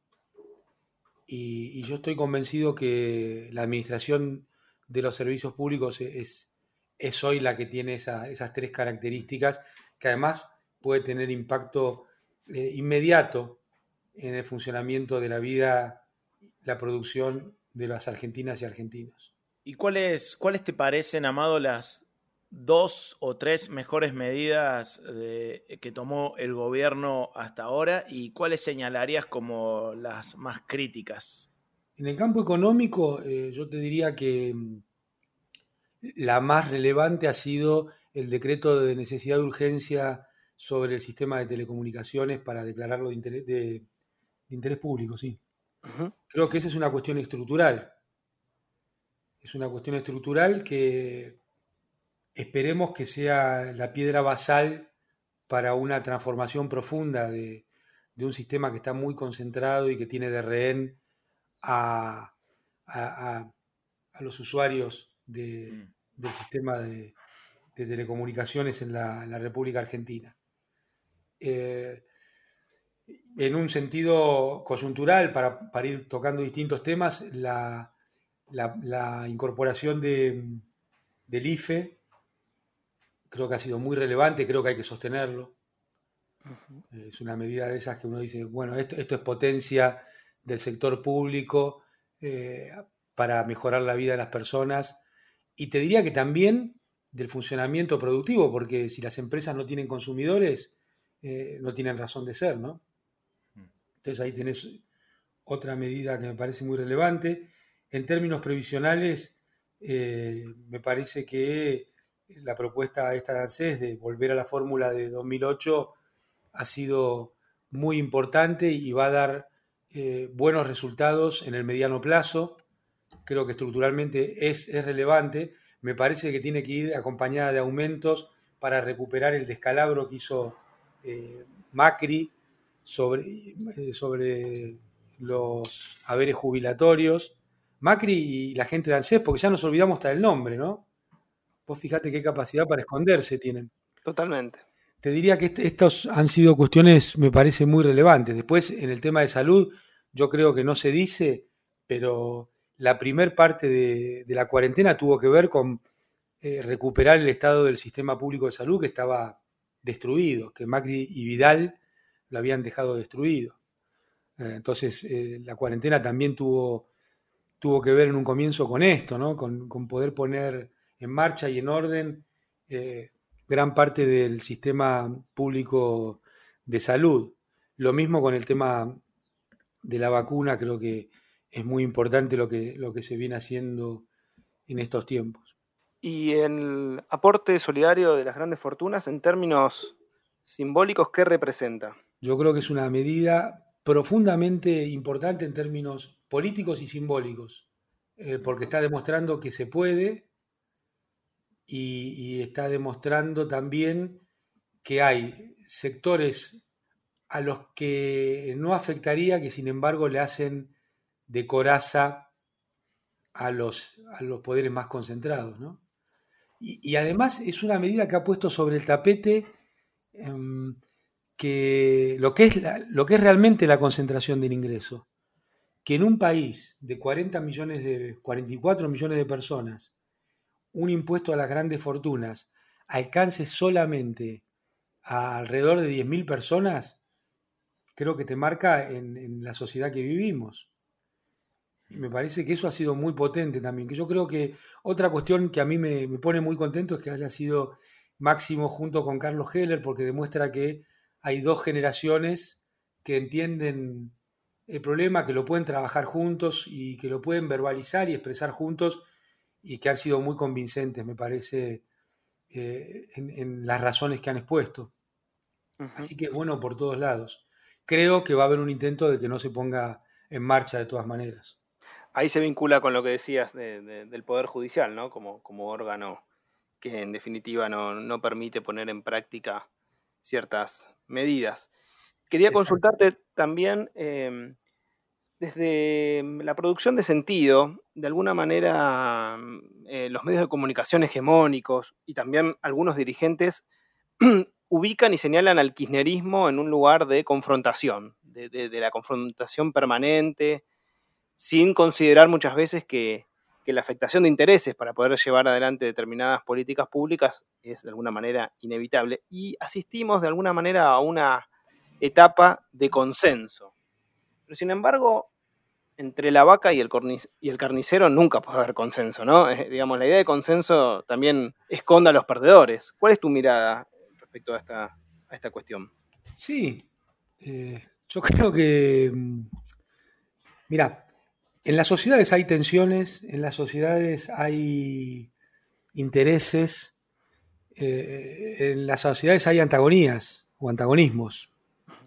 Y, yo estoy convencido que la administración de los servicios públicos es, es hoy la que tiene esas tres características, que además puede tener impacto eh, inmediato en el funcionamiento de la vida, la producción de las argentinas y argentinos. ¿Y cuáles, cuáles te parecen, Amado, las dos o tres mejores medidas que tomó el gobierno hasta ahora y cuáles señalarías como las más críticas? En el campo económico, eh, yo te diría que mm, la más relevante ha sido el decreto de necesidad de urgencia sobre el sistema de telecomunicaciones para declararlo de interés, de, interés público, sí. Creo que esa es una cuestión estructural. Es una cuestión estructural que esperemos que sea la piedra basal para una transformación profunda de, un sistema que está muy concentrado y que tiene de rehén a, los usuarios mm. del sistema de, telecomunicaciones en la, República Argentina. Eh, en un sentido coyuntural, para, ir tocando distintos temas, la, incorporación de, del IFE creo que ha sido muy relevante, creo que hay que sostenerlo. Es una medida de esas que uno dice, bueno, esto, es potencia del sector público eh, para mejorar la vida de las personas. Y te diría que también del funcionamiento productivo, porque si las empresas no tienen consumidores, eh, no tienen razón de ser, ¿no? Entonces ahí tenés otra medida que me parece muy relevante. En términos previsionales, eh, me parece que la propuesta esta de ANSES de volver a la fórmula de 2008 ha sido muy importante y va a dar eh, buenos resultados en el mediano plazo. Creo que estructuralmente es, es relevante. Me parece que tiene que ir acompañada de aumentos para recuperar el descalabro que hizo eh, Macri sobre, eh, sobre los haberes jubilatorios. Macri y la gente de ANSES, porque ya nos olvidamos hasta el nombre, ¿no? Vos fíjate qué capacidad para esconderse tienen. Totalmente. Te diría que estas han sido cuestiones, me parece, muy relevantes. Después, en el tema de salud, yo creo que no se dice, pero la primer parte de, la cuarentena tuvo que ver con eh, recuperar el estado del sistema público de salud que estaba destruido, que Macri y Vidal lo habían dejado destruido. Eh, entonces, eh, la cuarentena también tuvo, tuvo que ver en un comienzo con esto, ¿no? con, poder poner en marcha y en orden eh, gran parte del sistema público de salud. Lo mismo con el tema de la vacuna, creo que es muy importante lo que, lo que se viene haciendo en estos tiempos. Y el aporte solidario de las grandes fortunas, en términos simbólicos, ¿qué representa? Yo creo que es una medida profundamente importante en términos políticos y simbólicos, eh, porque está demostrando que se puede y, está demostrando también que hay sectores a los que no afectaría, que sin embargo le hacen de coraza a los, a los poderes más concentrados. ¿no? Y, además es una medida que ha puesto sobre el tapete em, que lo que, es lo que es realmente la concentración del ingreso. Que en un país de 40 millones de 44 millones de personas un impuesto a las grandes fortunas alcance solamente a alrededor de 10.000 personas, creo que te marca en, la sociedad que vivimos. Me parece que eso ha sido muy potente también. Que yo creo que otra cuestión que a mí me, pone muy contento es que haya sido Máximo junto con Carlos Heller, porque demuestra que hay dos generaciones que entienden el problema, que lo pueden trabajar juntos y que lo pueden verbalizar y expresar juntos y que han sido muy convincentes, me parece, eh, en, las razones que han expuesto. Así que bueno por todos lados. Creo que va a haber un intento de que no se ponga en marcha de todas maneras. Ahí se vincula con lo que decías del Poder Judicial, ¿no? Como, como órgano que en definitiva no, permite poner en práctica ciertas medidas. Quería consultarte también, em, desde mm, la producción de sentido, de alguna manera mm, eh, los medios de comunicación hegemónicos y también algunos dirigentes ubican y señalan al kirchnerismo en un lugar de confrontación, de, la confrontación permanente, sin considerar muchas veces que, la afectación de intereses para poder llevar adelante determinadas políticas públicas es de alguna manera inevitable. Y asistimos de alguna manera a una etapa de consenso. Pero sin embargo, entre la vaca y el, carnicero nunca puede haber consenso, ¿no? digamos, la idea de consenso también esconde a los perdedores. ¿Cuál es tu mirada respecto a esta, a esta cuestión? Sí, eh, yo creo que, mm, mira, en las sociedades hay tensiones, en las sociedades hay intereses, eh, en las sociedades hay antagonías o antagonismos.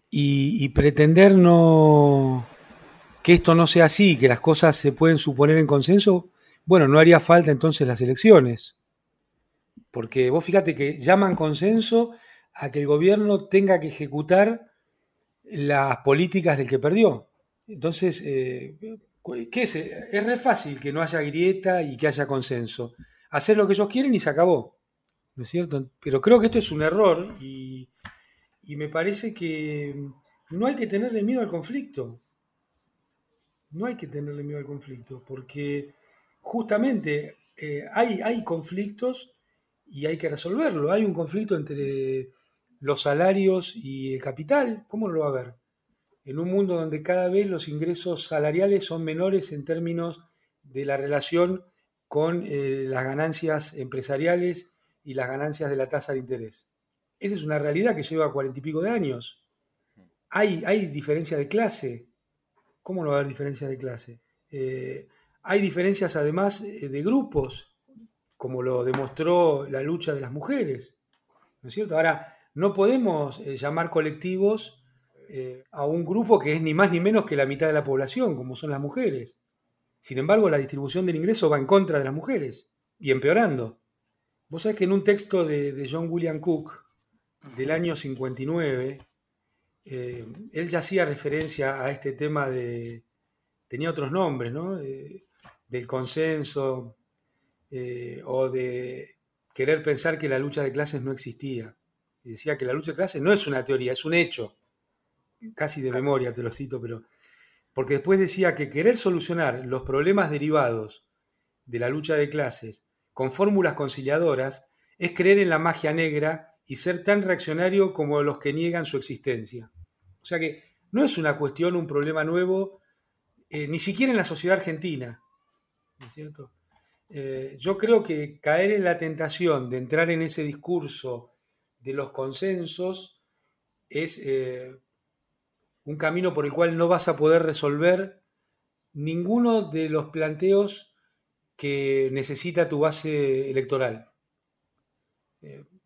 y pretender no, que esto no sea así, que las cosas se pueden suponer en consenso, bueno, no haría falta entonces las elecciones. Porque vos fíjate que llaman consenso a que el gobierno tenga que ejecutar las políticas del que perdió. Entonces, eh, ¿qué es? Es re fácil que no haya grieta y que haya consenso. Hacer lo que ellos quieren y se acabó. ¿No es cierto? Pero creo que esto es un error y, me parece que no hay que tenerle miedo al conflicto no hay que tenerle miedo al conflicto, porque justamente eh, hay, hay conflictos y hay que resolverlo. Hay un conflicto entre los salarios y el capital, ¿cómo lo va a haber? En un mundo donde cada vez los ingresos salariales son menores en términos de la relación con eh, las ganancias empresariales y las ganancias de la tasa de interés. Esa es una realidad que lleva cuarenta y pico de años. Hay, hay diferencia de clase, ¿Cómo no va a haber diferencias de clase? Eh, hay diferencias además eh, de grupos, como lo demostró la lucha de las mujeres. ¿No es cierto? Ahora, no podemos llamar colectivos a un grupo que es ni más ni menos que la mitad de la población, como son las mujeres. Sin embargo, la distribución del ingreso va en contra de las mujeres y empeorando. Vos sabés que en un texto de, John William Cook del año 59, eh, él ya hacía referencia a este tema de, tenía otros nombres, ¿no? del consenso eh, o de querer pensar que la lucha de clases no existía. Y decía que la lucha de clases no es una teoría, es un hecho. Casi de memoria te lo cito, pero... Porque después decía que querer solucionar los problemas derivados de la lucha de clases con fórmulas conciliadoras es creer en la magia negra y ser tan reaccionario como los que niegan su existencia. O sea que no es una cuestión, un problema nuevo, eh, ni siquiera en la sociedad argentina. ¿No es cierto? Eh, yo creo que caer en la tentación de entrar en ese discurso de los consensos es eh, un camino por el cual no vas a poder resolver ninguno de los planteos que necesita tu base electoral.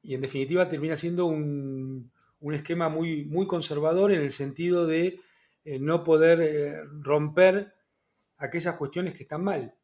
y en definitiva termina siendo un, un esquema muy, muy conservador en el sentido de eh, no poder eh, romper aquellas cuestiones que están mal.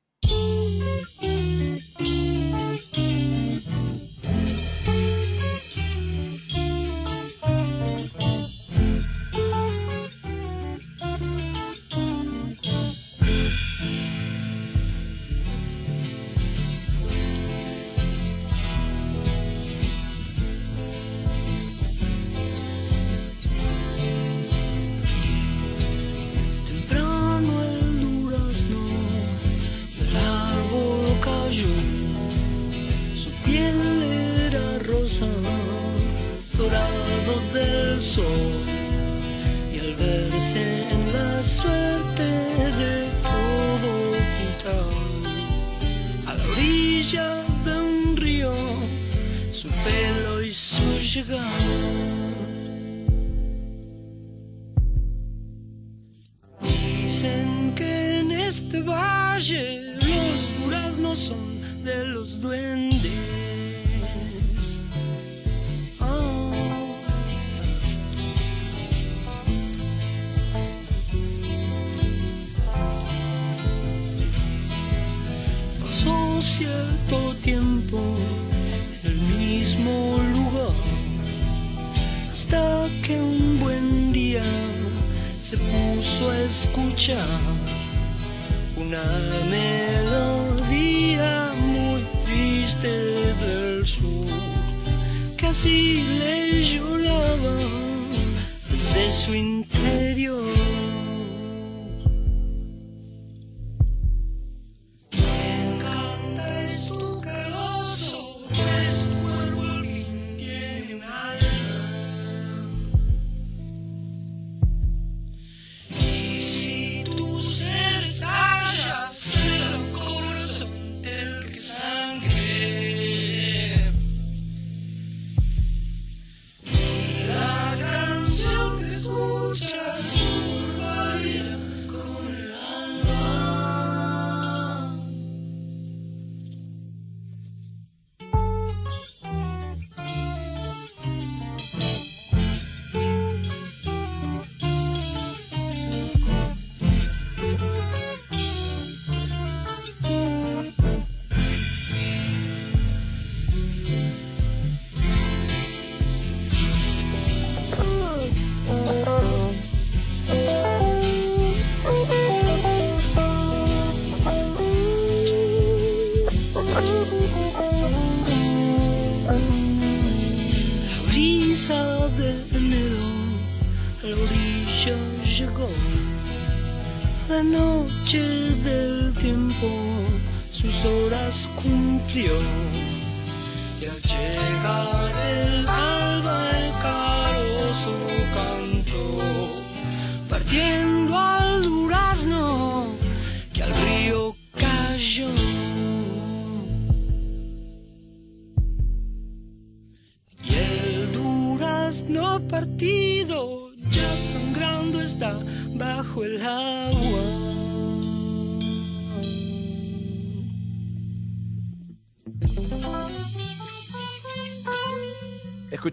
Así le lloraba desde su interior.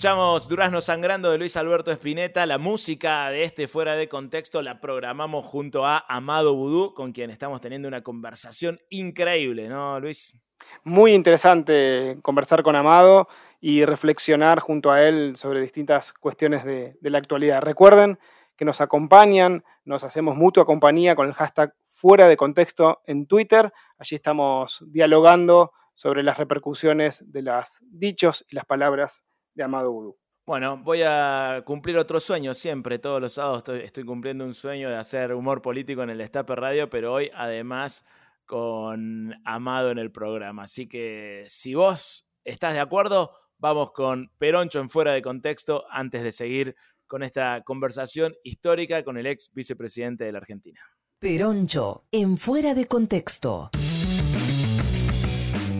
Escuchamos Durazno Sangrando de Luis Alberto Espineta. La música de este fuera de contexto la programamos junto a Amado Vudú, con quien estamos teniendo una conversación increíble, ¿no, Luis? Muy interesante conversar con Amado y reflexionar junto a él sobre distintas cuestiones de, de la actualidad. Recuerden que nos acompañan, nos hacemos mutua compañía con el hashtag fuera de contexto en Twitter. Allí estamos dialogando sobre las repercusiones de los dichos y las palabras de Amado Vudú. Bueno, voy a cumplir otro sueño siempre. Todos los sábados estoy, cumpliendo un sueño de hacer humor político en el Destape Radio, pero hoy además con Amado en el programa. Así que si vos estás de acuerdo, vamos con Peroncho en fuera de contexto antes de seguir con esta conversación histórica con el ex vicepresidente de la Argentina. Peroncho en fuera de contexto.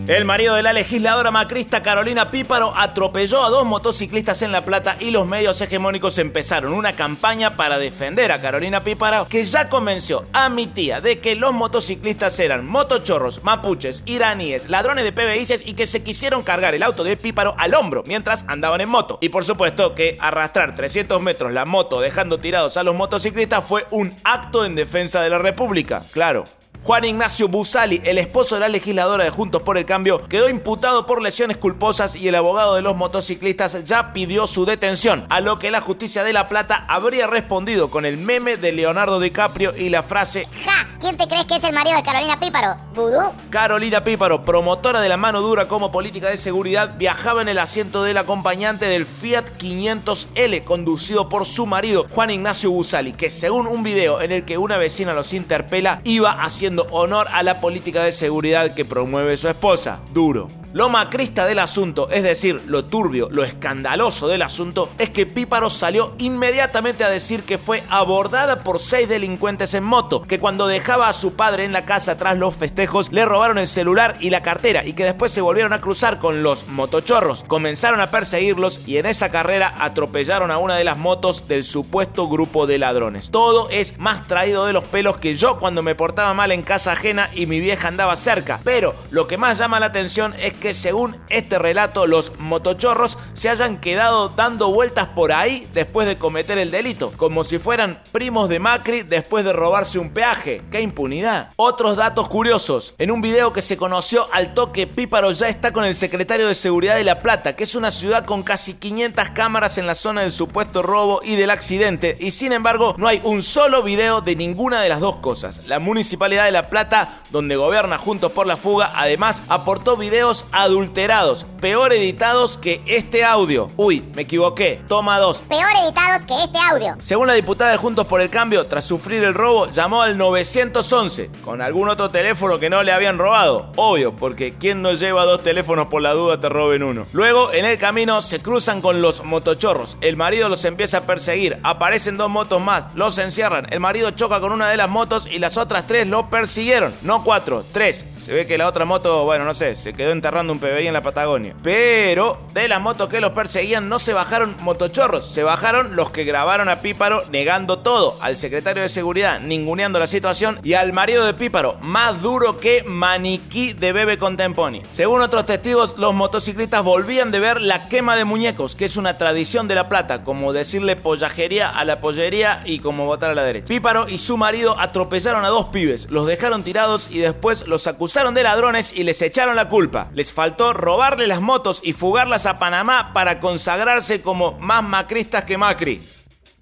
El marido de la legisladora macrista Carolina Píparo atropelló a dos motociclistas en La Plata y los medios hegemónicos empezaron una campaña para defender a Carolina Píparo que ya convenció a mi tía de que los motociclistas eran motochorros, mapuches, iraníes, ladrones de PBIs y que se quisieron cargar el auto de Píparo al hombro mientras andaban en moto. Y por supuesto que arrastrar 300 metros la moto dejando tirados a los motociclistas fue un acto en defensa de la República. Claro, Juan Ignacio Busali, el esposo de la legisladora de Juntos por el Cambio, quedó imputado por lesiones culposas y el abogado de los motociclistas ya pidió su detención, a lo que la justicia de La Plata habría respondido con el meme de Leonardo DiCaprio y la frase ¡Ja! ¿Quién te crees que es el marido de Carolina Píparo? ¿Vudú? Carolina Píparo, promotora de la mano dura como política de seguridad, viajaba en el asiento del acompañante del Fiat 500L conducido por su marido Juan Ignacio Busali, que según un video en el que una vecina los interpela, iba haciendo honor a la política de seguridad que promueve su esposa. Duro. Lo macrista del asunto, es decir, lo turbio, lo escandaloso del asunto, es que Píparo salió inmediatamente a decir que fue abordada por seis delincuentes en moto, que cuando dejaba a su padre en la casa tras los festejos le robaron el celular y la cartera y que después se volvieron a cruzar con los motochorros, comenzaron a perseguirlos y en esa carrera atropellaron a una de las motos del supuesto grupo de ladrones. Todo es más traído de los pelos que yo cuando me portaba mal en casa ajena y mi vieja andaba cerca. Pero lo que más llama la atención es que según este relato, los motochorros se hayan quedado dando vueltas por ahí después de cometer el delito, como si fueran primos de Macri después de robarse un peaje. ¡Qué impunidad! Otros datos curiosos. En un video que se conoció al toque, Píparo ya está con el secretario de Seguridad de La Plata, que es una ciudad con casi 500 cámaras en la zona del supuesto robo y del accidente, y sin embargo no hay un solo video de ninguna de las dos cosas. La Municipalidad de La Plata, donde gobierna Juntos por la Fuga, además aportó videos adulterados, peor editados que este audio. Uy, me equivoqué. Toma dos. Peor editados que este audio. Según la diputada de Juntos por el Cambio, tras sufrir el robo, llamó al 911 con algún otro teléfono que no le habían robado. Obvio, porque ¿quién no lleva dos teléfonos por la duda te roben uno? Luego, en el camino, se cruzan con los motochorros. El marido los empieza a perseguir. Aparecen dos motos más. Los encierran. El marido choca con una de las motos y las otras tres lo persiguieron. No cuatro, tres. Se ve que la otra moto, bueno, no sé, se quedó enterrando un PBI en la Patagonia. Pero de las motos que los perseguían no se bajaron motochorros, se bajaron los que grabaron a Píparo negando todo, al secretario de seguridad ninguneando la situación y al marido de Píparo, más duro que maniquí de bebé contemponi. Según otros testigos, los motociclistas volvían de ver la quema de muñecos, que es una tradición de La Plata, como decirle pollajería a la pollería y como votar a la derecha. Píparo y su marido atropellaron a dos pibes, los dejaron tirados y después los acusaron de ladrones y les echaron la culpa. Les faltó robarle las motos y fugarlas a Panamá para consagrarse como más macristas que Macri.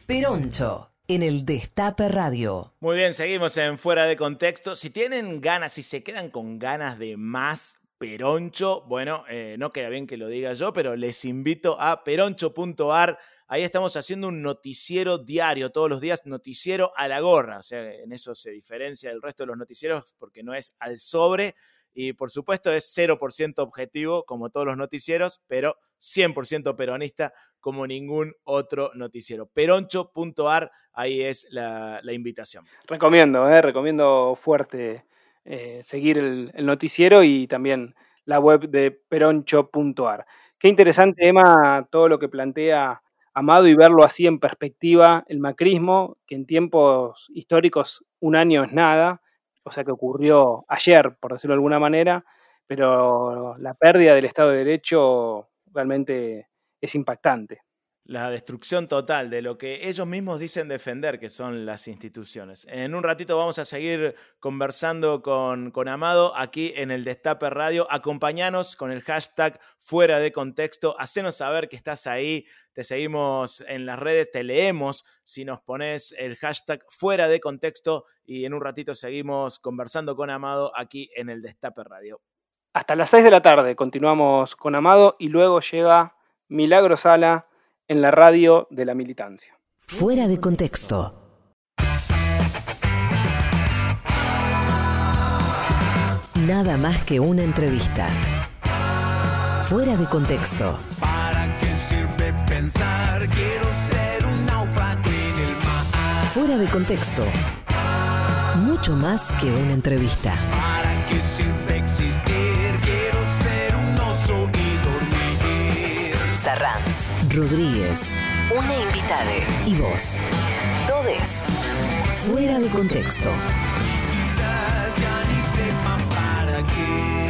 Peroncho, en el Destape Radio. Muy bien, seguimos en Fuera de Contexto. Si tienen ganas, si se quedan con ganas de más Peroncho, bueno, eh, no queda bien que lo diga yo, pero les invito a peroncho.ar. Ahí estamos haciendo un noticiero diario, todos los días, noticiero a la gorra. O sea, en eso se diferencia del resto de los noticieros porque no es al sobre. Y por supuesto es 0% objetivo, como todos los noticieros, pero 100% peronista, como ningún otro noticiero. Peroncho.ar, ahí es la, invitación. Recomiendo, eh, recomiendo fuerte eh, seguir el, noticiero y también la web de peroncho.ar. Qué interesante, Emma, todo lo que plantea Amado y verlo así en perspectiva, el macrismo, que en tiempos históricos un año es nada, o sea que ocurrió ayer, por decirlo de alguna manera, pero la pérdida del Estado de Derecho realmente es impactante la destrucción total de lo que ellos mismos dicen defender, que son las instituciones. En un ratito vamos a seguir conversando con, con Amado aquí en el Destape Radio. Acompañanos con el hashtag fuera de contexto. Hacenos saber que estás ahí. Te seguimos en las redes, te leemos si nos pones el hashtag fuera de contexto y en un ratito seguimos conversando con Amado aquí en el Destape Radio. Hasta las 6 de la tarde continuamos con Amado y luego llega Milagro Sala en la radio de la militancia. Fuera de contexto. Nada más que una entrevista. Fuera de contexto. ¿Para qué sirve pensar? Quiero ser un náufrago en el mar. Fuera de contexto. Mucho más que una entrevista. ¿Para qué sirve existir? Sarranz, Rodríguez, una invitada y vos. Todes. Fuera de contexto. Quizás ya ni sepan para qué.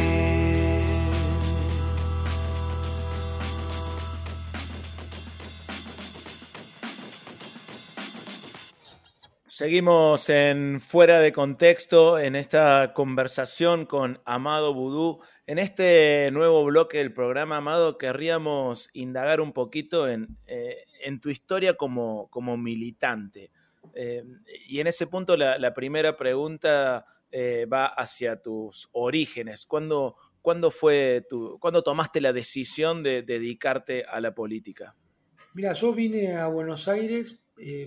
Seguimos en Fuera de Contexto, en esta conversación con Amado Vudú. En este nuevo bloque del programa, Amado, querríamos indagar un poquito en, eh, tu historia como, militante. Eh, y en ese punto la, primera pregunta eh, va hacia tus orígenes. ¿Cuándo, cuándo fue tu, ¿Cuándo tomaste la decisión de dedicarte a la política? Mira, yo vine a Buenos Aires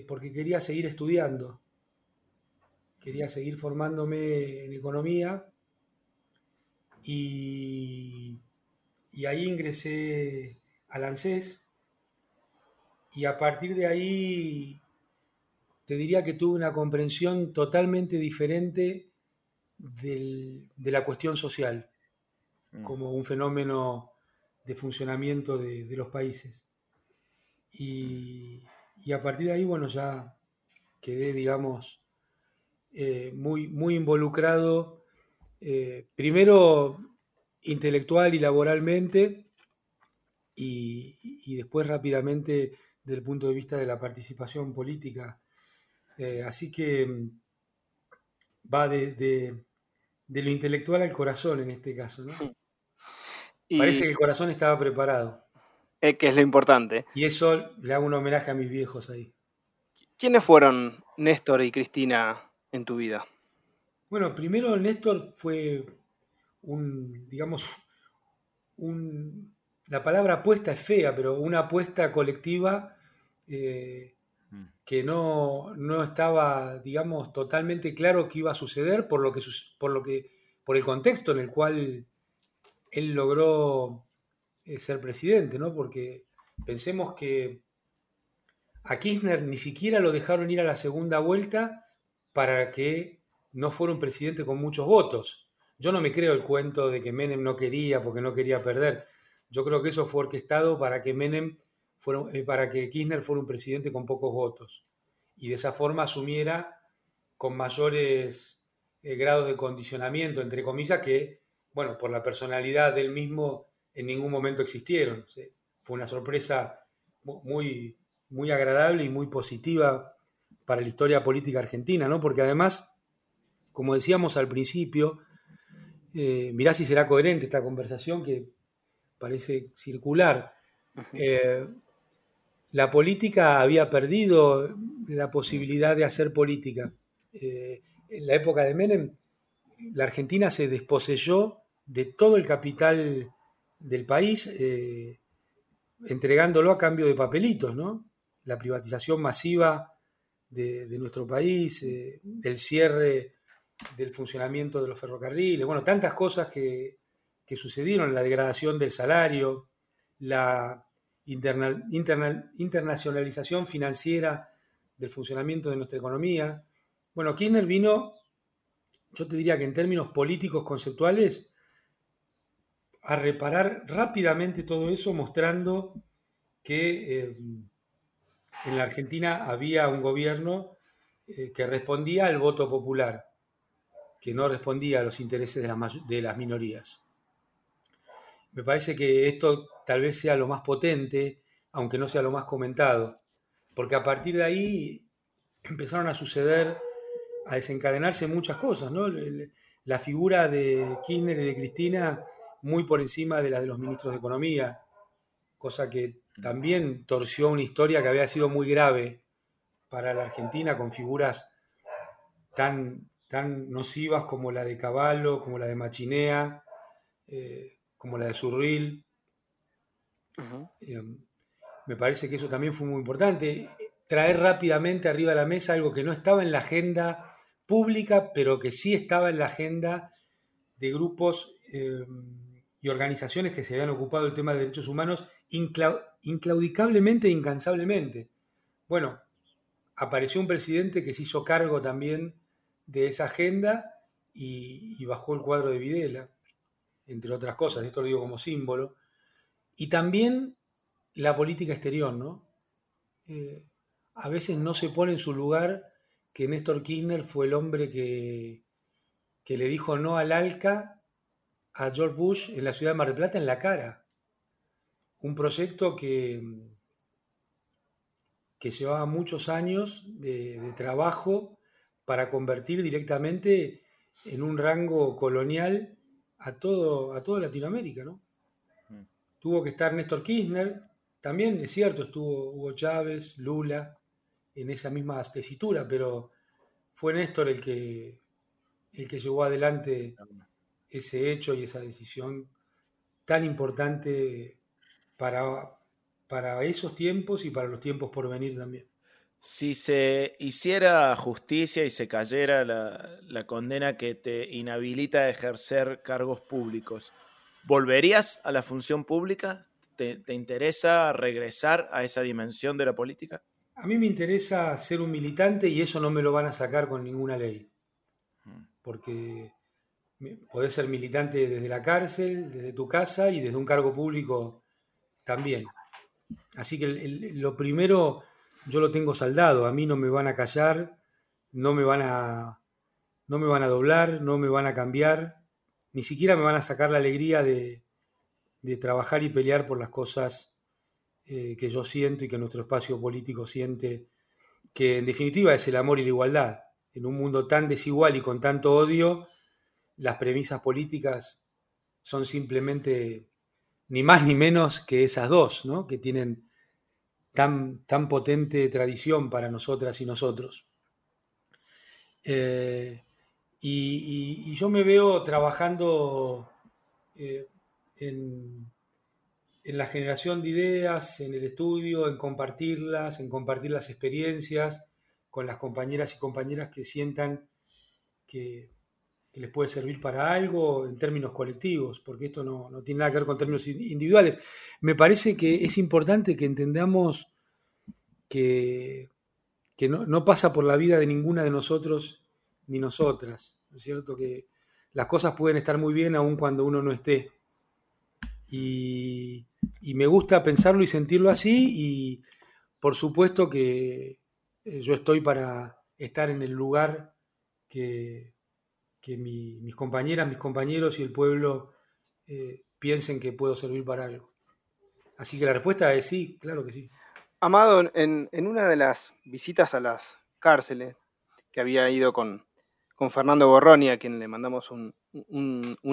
porque quería seguir estudiando. Quería seguir formándome en economía y, y ahí ingresé al ANSES y a partir de ahí te diría que tuve una comprensión totalmente diferente del- de la cuestión social Mm. como un fenómeno de funcionamiento de, de los países. Y, y a partir de ahí, bueno, ya quedé, digamos, eh, muy, muy involucrado, eh, primero intelectual y laboralmente, y, después rápidamente desde el punto de vista de la participación política. Eh, así que mm, va de, lo intelectual al corazón en este caso. Parece que el corazón estaba preparado. que es lo importante. Y eso le hago un homenaje a mis viejos ahí. ¿Quiénes fueron Néstor y Cristina en tu vida? Bueno, primero Néstor fue un, digamos, un, la palabra apuesta es fea, pero una apuesta colectiva eh, mm. que no, no, estaba, digamos, totalmente claro qué iba a suceder por lo que, por lo que, por el contexto en el cual él logró eh, ser presidente, ¿no? Porque pensemos que a Kirchner ni siquiera lo dejaron ir a la segunda vuelta para que no fuera un presidente con muchos votos. Yo no me creo el cuento de que Menem no quería porque no quería perder. Yo creo que eso fue orquestado para que Menem fuera, eh, para que Kirchner fuera un presidente con pocos votos y de esa forma asumiera con mayores eh, grados de condicionamiento, entre comillas, que, bueno, por la personalidad del mismo en ningún momento existieron. Fue una sorpresa muy, muy agradable y muy positiva para la historia política argentina, ¿no? Porque además, como decíamos al principio, eh, mirá si será coherente esta conversación que parece circular. Eh, la política había perdido la posibilidad de hacer política. Eh, en la época de Menem, la Argentina se desposeyó de todo el capital del país, entregándolo a cambio de papelitos, ¿no? La privatización masiva de, nuestro país, eh, del cierre del funcionamiento de los ferrocarriles, bueno, tantas cosas que, sucedieron, la degradación del salario, la internacionalización financiera del funcionamiento de nuestra economía. Bueno, Kirchner vino, yo te diría que en términos políticos conceptuales, a reparar rápidamente todo eso, mostrando que eh, en la Argentina había un gobierno eh, que respondía al voto popular, que no respondía a los intereses de, las minorías. Me parece que esto tal vez sea lo más potente, aunque no sea lo más comentado, porque a partir de ahí empezaron a suceder, a desencadenarse muchas cosas, ¿no? La figura de Kirchner y de Cristina muy por encima de la de los ministros de Economía, cosa que también torció una historia que había sido muy grave para la Argentina con figuras tan, tan nocivas como la de Caballo, como la de Machinea, eh, como la de Surril. Eh, me parece que eso también fue muy importante. Traer rápidamente arriba de la mesa algo que no estaba en la agenda pública, pero que sí estaba en la agenda de grupos eh, y organizaciones que se habían ocupado del tema de derechos humanos inclaudicablemente e incansablemente. Bueno, apareció un presidente que se hizo cargo también de esa agenda y, bajó el cuadro de Videla, entre otras cosas, esto lo digo como símbolo. Y también la política exterior, ¿no? Eh, a veces no se pone en su lugar que Néstor Kirchner fue el hombre que, que le dijo no al ALCA a George Bush en la ciudad de Mar del Plata en la cara un proyecto que, que llevaba muchos años de, trabajo para convertir directamente en un rango colonial a todo, a toda Latinoamérica, ¿no? Mm. Tuvo que estar Néstor Kirchner, también es cierto, estuvo Hugo Chávez, Lula, en esa misma tesitura, pero fue Néstor el que, el que llevó adelante ese hecho y esa decisión tan importante para, para esos tiempos y para los tiempos por venir también. Si se hiciera justicia y se cayera la, condena que te inhabilita a ejercer cargos públicos, ¿volverías a la función pública? ¿Te, interesa regresar a esa dimensión de la política? A mí me interesa ser un militante y eso no me lo van a sacar con ninguna ley. Mm. Porque podés ser militante desde la cárcel, desde tu casa y desde un cargo público también. Así que lo primero yo lo tengo saldado, a mí no me van a callar, no me van a, no me van a doblar, no me van a cambiar, ni siquiera me van a sacar la alegría de, trabajar y pelear por las cosas eh, que yo siento y que nuestro espacio político siente, que en definitiva es el amor y la igualdad. En un mundo tan desigual y con tanto odio, las premisas políticas son simplemente ni más ni menos que esas dos, ¿no? que tienen tan, potente tradición para nosotras y nosotros. Eh, y, yo me veo trabajando eh, en, en, la generación de ideas, en el estudio, en compartirlas, en compartir las experiencias con las compañeras y compañeras que sientan que, les puede servir para algo en términos colectivos, porque esto no, tiene nada que ver con términos individuales. Me parece que es importante que entendamos que, que no, no, pasa por la vida de ninguna de nosotros ni nosotras, ¿no es cierto? Que las cosas pueden estar muy bien aun cuando uno no esté. Y, y me gusta pensarlo y sentirlo así y por supuesto que eh, yo estoy para estar en el lugar que, que mis compañeras, mis compañeros y el pueblo eh, piensen que puedo servir para algo. Así que la respuesta es sí, claro que sí. Amado, en, una de las visitas a las cárceles que había ido con, con Fernando Borroni, a quien le mandamos un,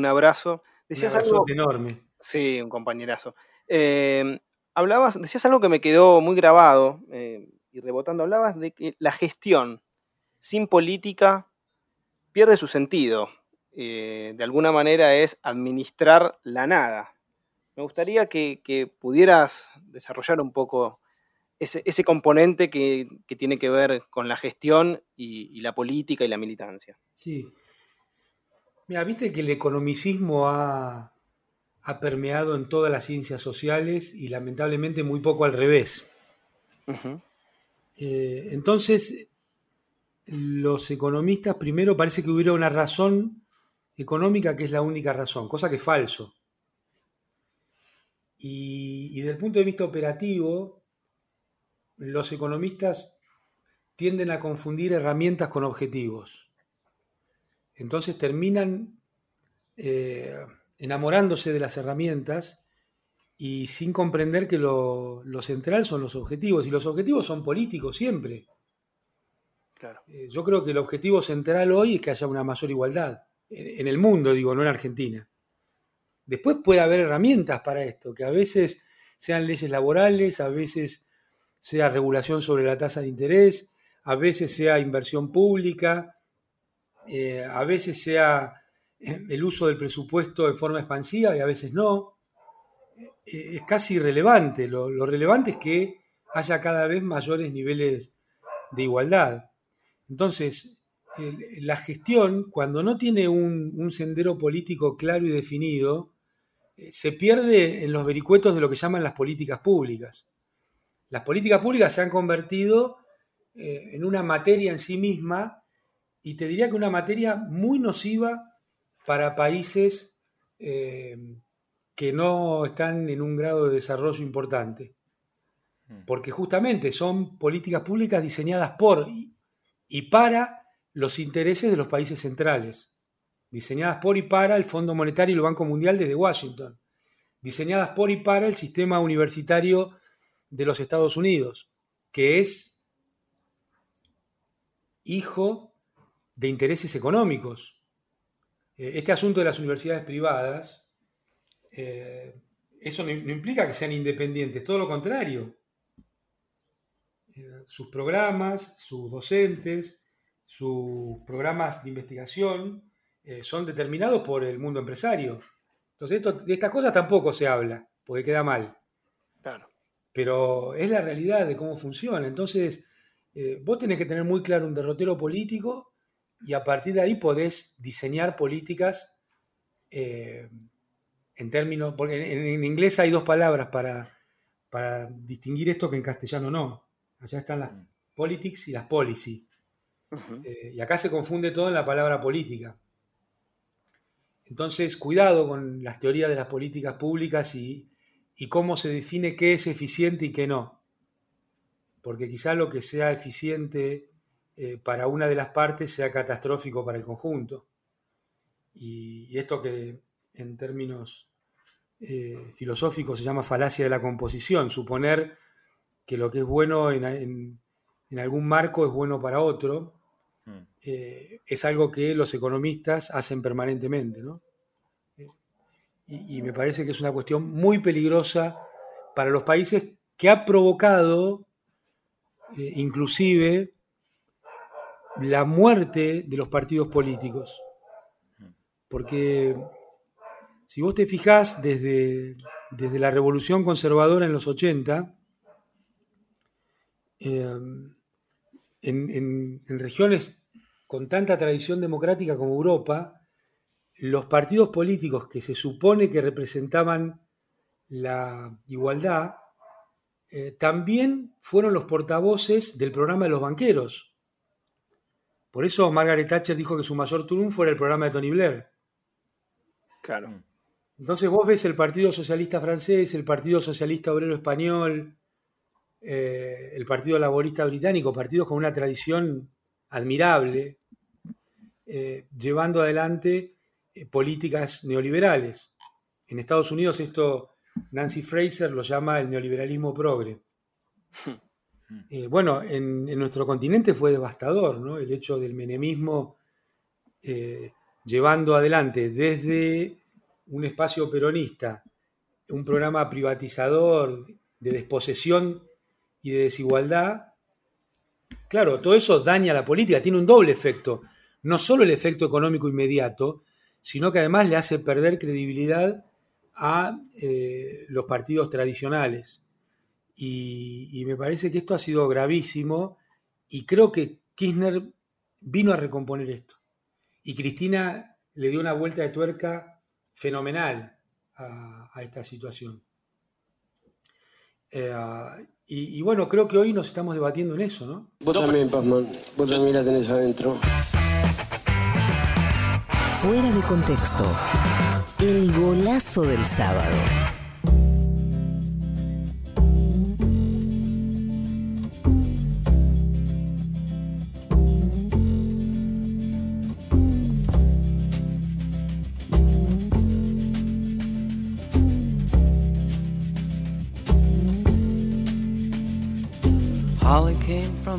abrazo, decías un abrazo algo enorme. Sí, un compañerazo. Eh, hablabas, decías algo que me quedó muy grabado eh, y rebotando, hablabas de que la gestión sin política pierde su sentido. Eh, de alguna manera es administrar la nada. Me gustaría que, pudieras desarrollar un poco ese, componente que, tiene que ver con la gestión y, la política y la militancia. Sí. Mira, viste que el economicismo ha, permeado en todas las ciencias sociales y lamentablemente muy poco al revés. Eh, entonces, los economistas, primero parece que hubiera una razón económica que es la única razón, cosa que es falso. Y, desde el punto de vista operativo, los economistas tienden a confundir herramientas con objetivos. Entonces terminan eh, enamorándose de las herramientas y sin comprender que lo central son los objetivos. Y los objetivos son políticos siempre. Eh, yo creo que el objetivo central hoy es que haya una mayor igualdad en, el mundo, digo, no en Argentina. Después puede haber herramientas para esto, que a veces sean leyes laborales, a veces sea regulación sobre la tasa de interés, a veces sea inversión pública, eh, a veces sea eh, el uso del presupuesto de forma expansiva y a veces no. es casi irrelevante. lo relevante es que haya cada vez mayores niveles de igualdad. Entonces, la gestión, cuando no tiene un, sendero político claro y definido, eh, se pierde en los vericuetos de lo que llaman las políticas públicas. Las políticas públicas se han convertido eh, en una materia en sí misma y te diría que una materia muy nociva para países eh, que no están en un grado de desarrollo importante. Mm. Porque justamente son políticas públicas diseñadas por y para los intereses de los países centrales, diseñadas por y para el Fondo Monetario y el Banco Mundial desde Washington, diseñadas por y para el sistema universitario de los Estados Unidos, que es hijo de intereses económicos. Eh, este asunto de las universidades privadas, eh, eso no implica que sean independientes, todo lo contrario sus programas, sus docentes, sus programas de investigación eh, son determinados por el mundo empresario. Entonces, de estas cosas tampoco se habla, porque queda mal. Claro. Pero es la realidad de cómo funciona. Entonces, eh, vos tenés que tener muy claro un derrotero político y a partir de ahí podés diseñar políticas eh, en términos, porque en, inglés hay dos palabras para, para distinguir esto que en castellano no. Allá están las mm. politics y las policy. Eh, y acá se confunde todo en la palabra política. Entonces, cuidado con las teorías de las políticas públicas y, cómo se define qué es eficiente y qué no. Porque quizá lo que sea eficiente eh, para una de las partes sea catastrófico para el conjunto. Y, esto que en términos eh, filosóficos se llama falacia de la composición, suponer que lo que es bueno en, algún marco es bueno para otro, hmm. eh, es algo que los economistas hacen permanentemente. y, me parece que es una cuestión muy peligrosa para los países que ha provocado inclusive la muerte de los partidos políticos. Porque si vos te fijás desde, desde la revolución conservadora en los 80, eh, en, regiones con tanta tradición democrática como Europa, los partidos políticos que se supone que representaban la igualdad, eh, también fueron los portavoces del programa de los banqueros. Por eso Margaret Thatcher dijo que su mayor triunfo era el programa de Tony Blair. Claro. Entonces vos ves el Partido Socialista francés, el Partido Socialista Obrero Español, eh, el Partido Laborista Británico, partidos con una tradición admirable, eh, llevando adelante eh, políticas neoliberales. En Estados Unidos esto Nancy Fraser lo llama el neoliberalismo progre. Eh, bueno, en, nuestro continente fue devastador, ¿no? El hecho del menemismo eh, llevando adelante desde un espacio peronista un programa privatizador de desposesión y de desigualdad. Claro, todo eso daña la política, tiene un doble efecto. No solo el efecto económico inmediato, sino que además le hace perder credibilidad a eh, los partidos tradicionales. Y, me parece que esto ha sido gravísimo y creo que Kirchner vino a recomponer esto. Y Cristina le dio una vuelta de tuerca fenomenal a, esta situación. Eh, y, bueno, creo que hoy nos estamos debatiendo en eso, ¿no? Vos también, Pazman. Vos también la tenés adentro. Fuera de contexto. El golazo del sábado.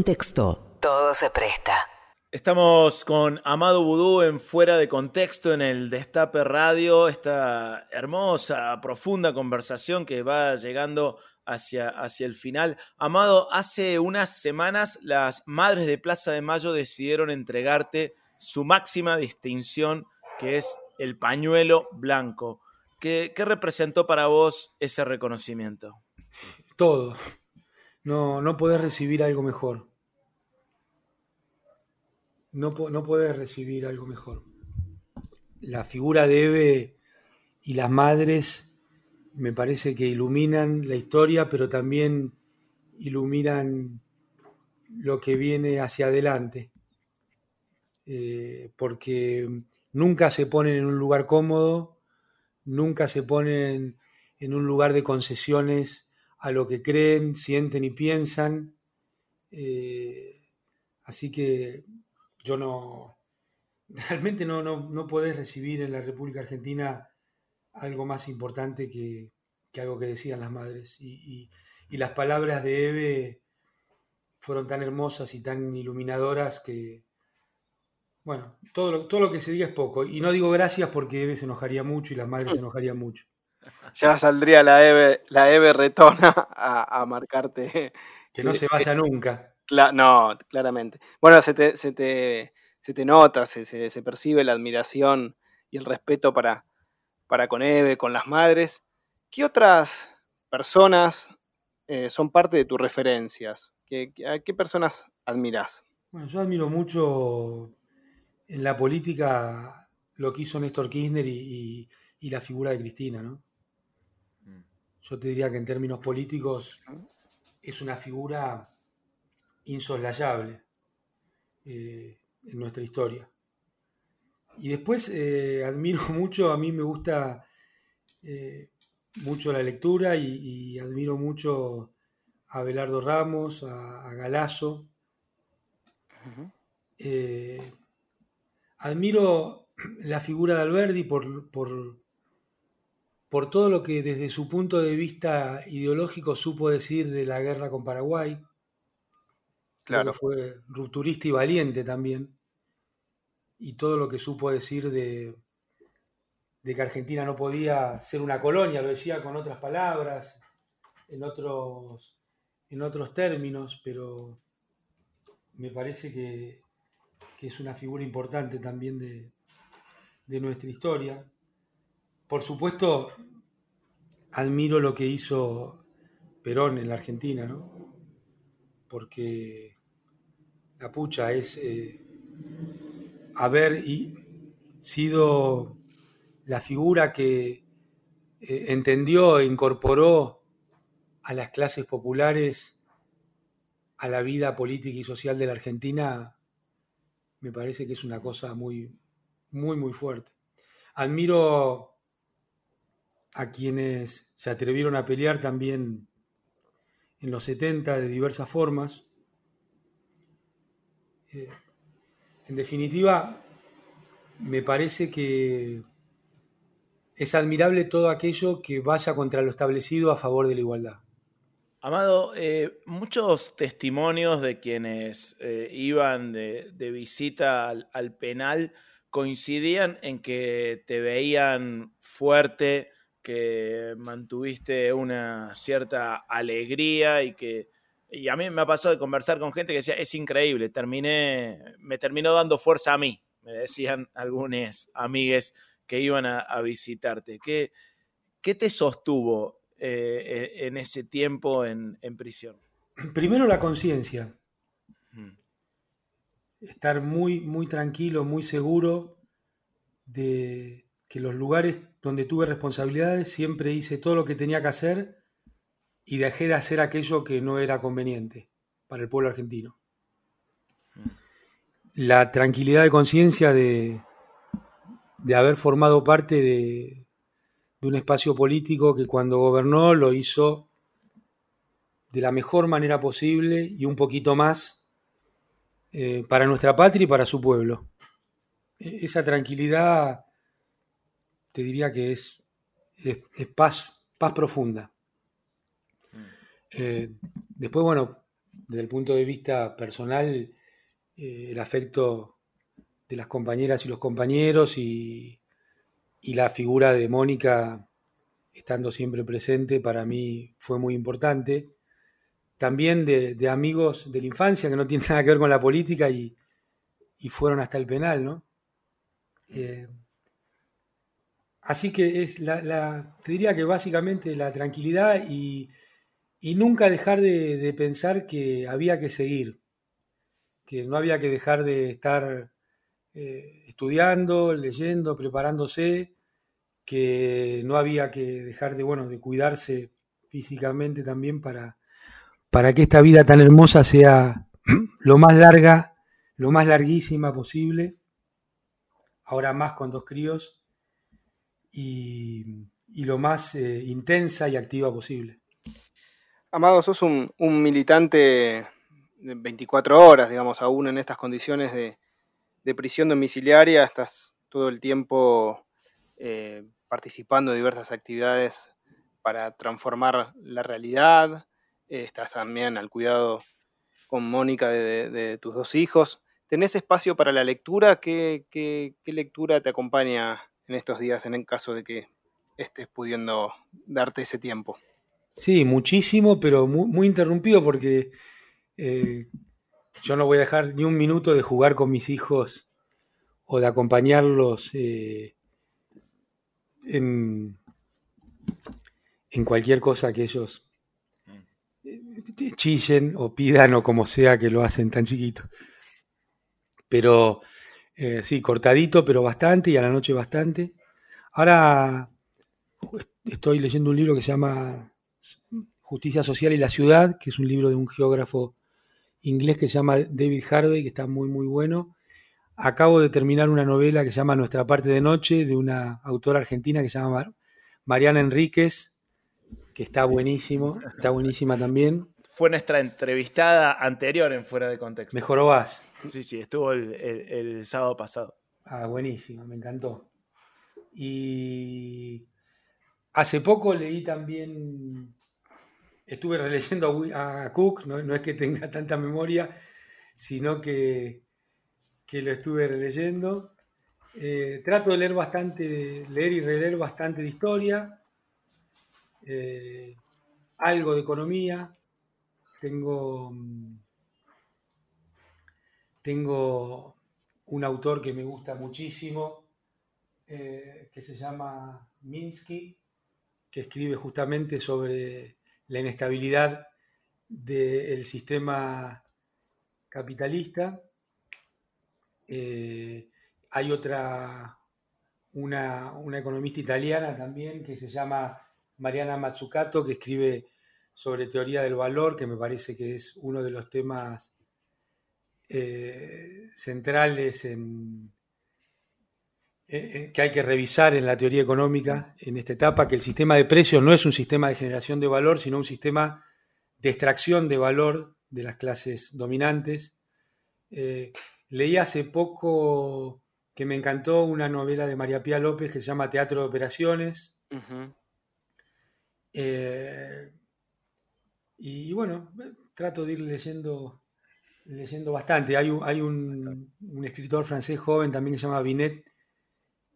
contexto, todo se presta. Estamos con Amado Vudú en Fuera de Contexto en el Destape Radio, esta hermosa, profunda conversación que va llegando hacia, hacia el final. Amado, hace unas semanas las Madres de Plaza de Mayo decidieron entregarte su máxima distinción, que es el pañuelo blanco. ¿Qué, qué representó para vos ese reconocimiento? Todo. No, no podés recibir algo mejor. No, no podés recibir algo mejor. La figura de y las madres me parece que iluminan la historia, pero también iluminan lo que viene hacia adelante. Eh, porque nunca se ponen en un lugar cómodo, nunca se ponen en un lugar de concesiones a lo que creen, sienten y piensan. Eh, así que yo no, realmente no, no, no, podés recibir en la República Argentina algo más importante que, algo que decían las madres. Y, las palabras de Eve fueron tan hermosas y tan iluminadoras que, bueno, todo lo, todo lo que se diga es poco. Y no digo gracias porque Eve se enojaría mucho y las madres se enojarían mucho ya saldría la Eve, la Eve retona a, marcarte. Que no se vaya nunca. No, claramente. Bueno, se te, se te, se te nota, se, se, percibe la admiración y el respeto para, para con Eve, con las madres. ¿Qué otras personas eh, son parte de tus referencias? ¿Qué, ¿A qué personas admiras? Bueno, yo admiro mucho en la política lo que hizo Néstor Kirchner y, y la figura de Cristina, ¿no? yo te diría que en términos políticos es una figura insoslayable eh, en nuestra historia. Y después eh, admiro mucho, a mí me gusta eh, mucho la lectura y, admiro mucho a Belardo Ramos, a, Galazo. admiro la figura de Alberdi por, por, por todo lo que desde su punto de vista ideológico supo decir de la guerra con Paraguay. Claro. fue rupturista y valiente también. Y todo lo que supo decir de, de que Argentina no podía ser una colonia, lo decía con otras palabras, en otros, en otros términos, pero me parece que, es una figura importante también de, de nuestra historia. Por supuesto, admiro lo que hizo Perón en la Argentina, ¿no? Porque la pucha es eh, haber sido la figura que eh, entendió e incorporó a las clases populares a la vida política y social de la Argentina, me parece que es una cosa muy, muy, muy fuerte. Admiro a quienes se atrevieron a pelear también en los 70 de diversas formas. Eh, en definitiva, me parece que es admirable todo aquello que vaya contra lo establecido a favor de la igualdad. Amado, eh, muchos testimonios de quienes eh, iban de, visita al, penal coincidían en que te veían fuerte, que mantuviste una cierta alegría y que y a mí me ha pasado de conversar con gente que decía es increíble, terminé, me terminó dando fuerza a mí, me decían algunos amigues que iban a, visitarte. ¿Qué, ¿Qué te sostuvo eh, e, en ese tiempo en, prisión? Primero la conciencia. Estar muy, muy tranquilo, muy seguro de que los lugares donde tuve responsabilidades siempre hice todo lo que tenía que hacer y dejé de hacer aquello que no era conveniente para el pueblo argentino. La tranquilidad de conciencia de, de haber formado parte de, de un espacio político que cuando gobernó lo hizo de la mejor manera posible y un poquito más eh, para nuestra patria y para su pueblo. E, esa tranquilidad te diría que es, es, paz, paz profunda. Eh, después, bueno, desde el punto de vista personal, eh, el afecto de las compañeras y los compañeros y, y la figura de Mónica estando siempre presente para mí fue muy importante. También de, amigos de la infancia que no tienen nada que ver con la política y, fueron hasta el penal, ¿no? Eh, así que es la, te diría que básicamente la tranquilidad y, nunca dejar de, pensar que había que seguir, que no había que dejar de estar eh, estudiando, leyendo, preparándose, que no había que dejar de, bueno, de cuidarse físicamente también para, para que esta vida tan hermosa sea lo más larga, lo más larguísima posible, ahora más con dos críos, y, lo más eh, intensa y activa posible. Amado, sos un, militante de 24 horas, digamos, aún en estas condiciones de, prisión domiciliaria, estás todo el tiempo eh, participando de diversas actividades para transformar la realidad, eh, estás también al cuidado con Mónica de, tus dos hijos. ¿Tenés espacio para la lectura? ¿Qué, lectura te acompaña en estos días en el caso de que estés pudiendo darte ese tiempo? Sí, muchísimo, pero muy, interrumpido porque eh, yo no voy a dejar ni un minuto de jugar con mis hijos o de acompañarlos eh, en, cualquier cosa que ellos eh, chillen o pidan o como sea que lo hacen tan chiquito. Pero eh, sí, cortadito, pero bastante y a la noche bastante. Ahora estoy leyendo un libro que se llama Justicia Social y la Ciudad, que es un libro de un geógrafo inglés que se llama David Harvey, que está muy, muy bueno. Acabo de terminar una novela que se llama Nuestra parte de noche, de una autora argentina que se llama Mariana Enríquez, que está buenísimo, está buenísima también. Fue nuestra entrevistada anterior en Fuera de Contexto. Mejoró vas. Sí, sí, estuvo el, sábado pasado. Ah, buenísimo, me encantó. Y hace poco leí también estuve releyendo a, Cook, no, es que tenga tanta memoria, sino que, que lo estuve releyendo. Eh, trato de leer bastante, leer y releer bastante de historia, eh, algo de economía. Tengo, tengo un autor que me gusta muchísimo, eh, que se llama Minsky, que escribe justamente sobre la inestabilidad del sistema capitalista. Eh, hay otra, una, economista italiana también que se llama Mariana Mazzucato, que escribe sobre teoría del valor, que me parece que es uno de los temas eh, centrales en, eh, eh, que hay que revisar en la teoría económica en esta etapa, que el sistema de precios no es un sistema de generación de valor, sino un sistema de extracción de valor de las clases dominantes. Eh, leí hace poco que me encantó una novela de María Pía López que se llama Teatro de Operaciones. Eh, y, bueno, trato de ir leyendo, leyendo bastante. Hay, un, hay un, escritor francés joven también que se llama Binet,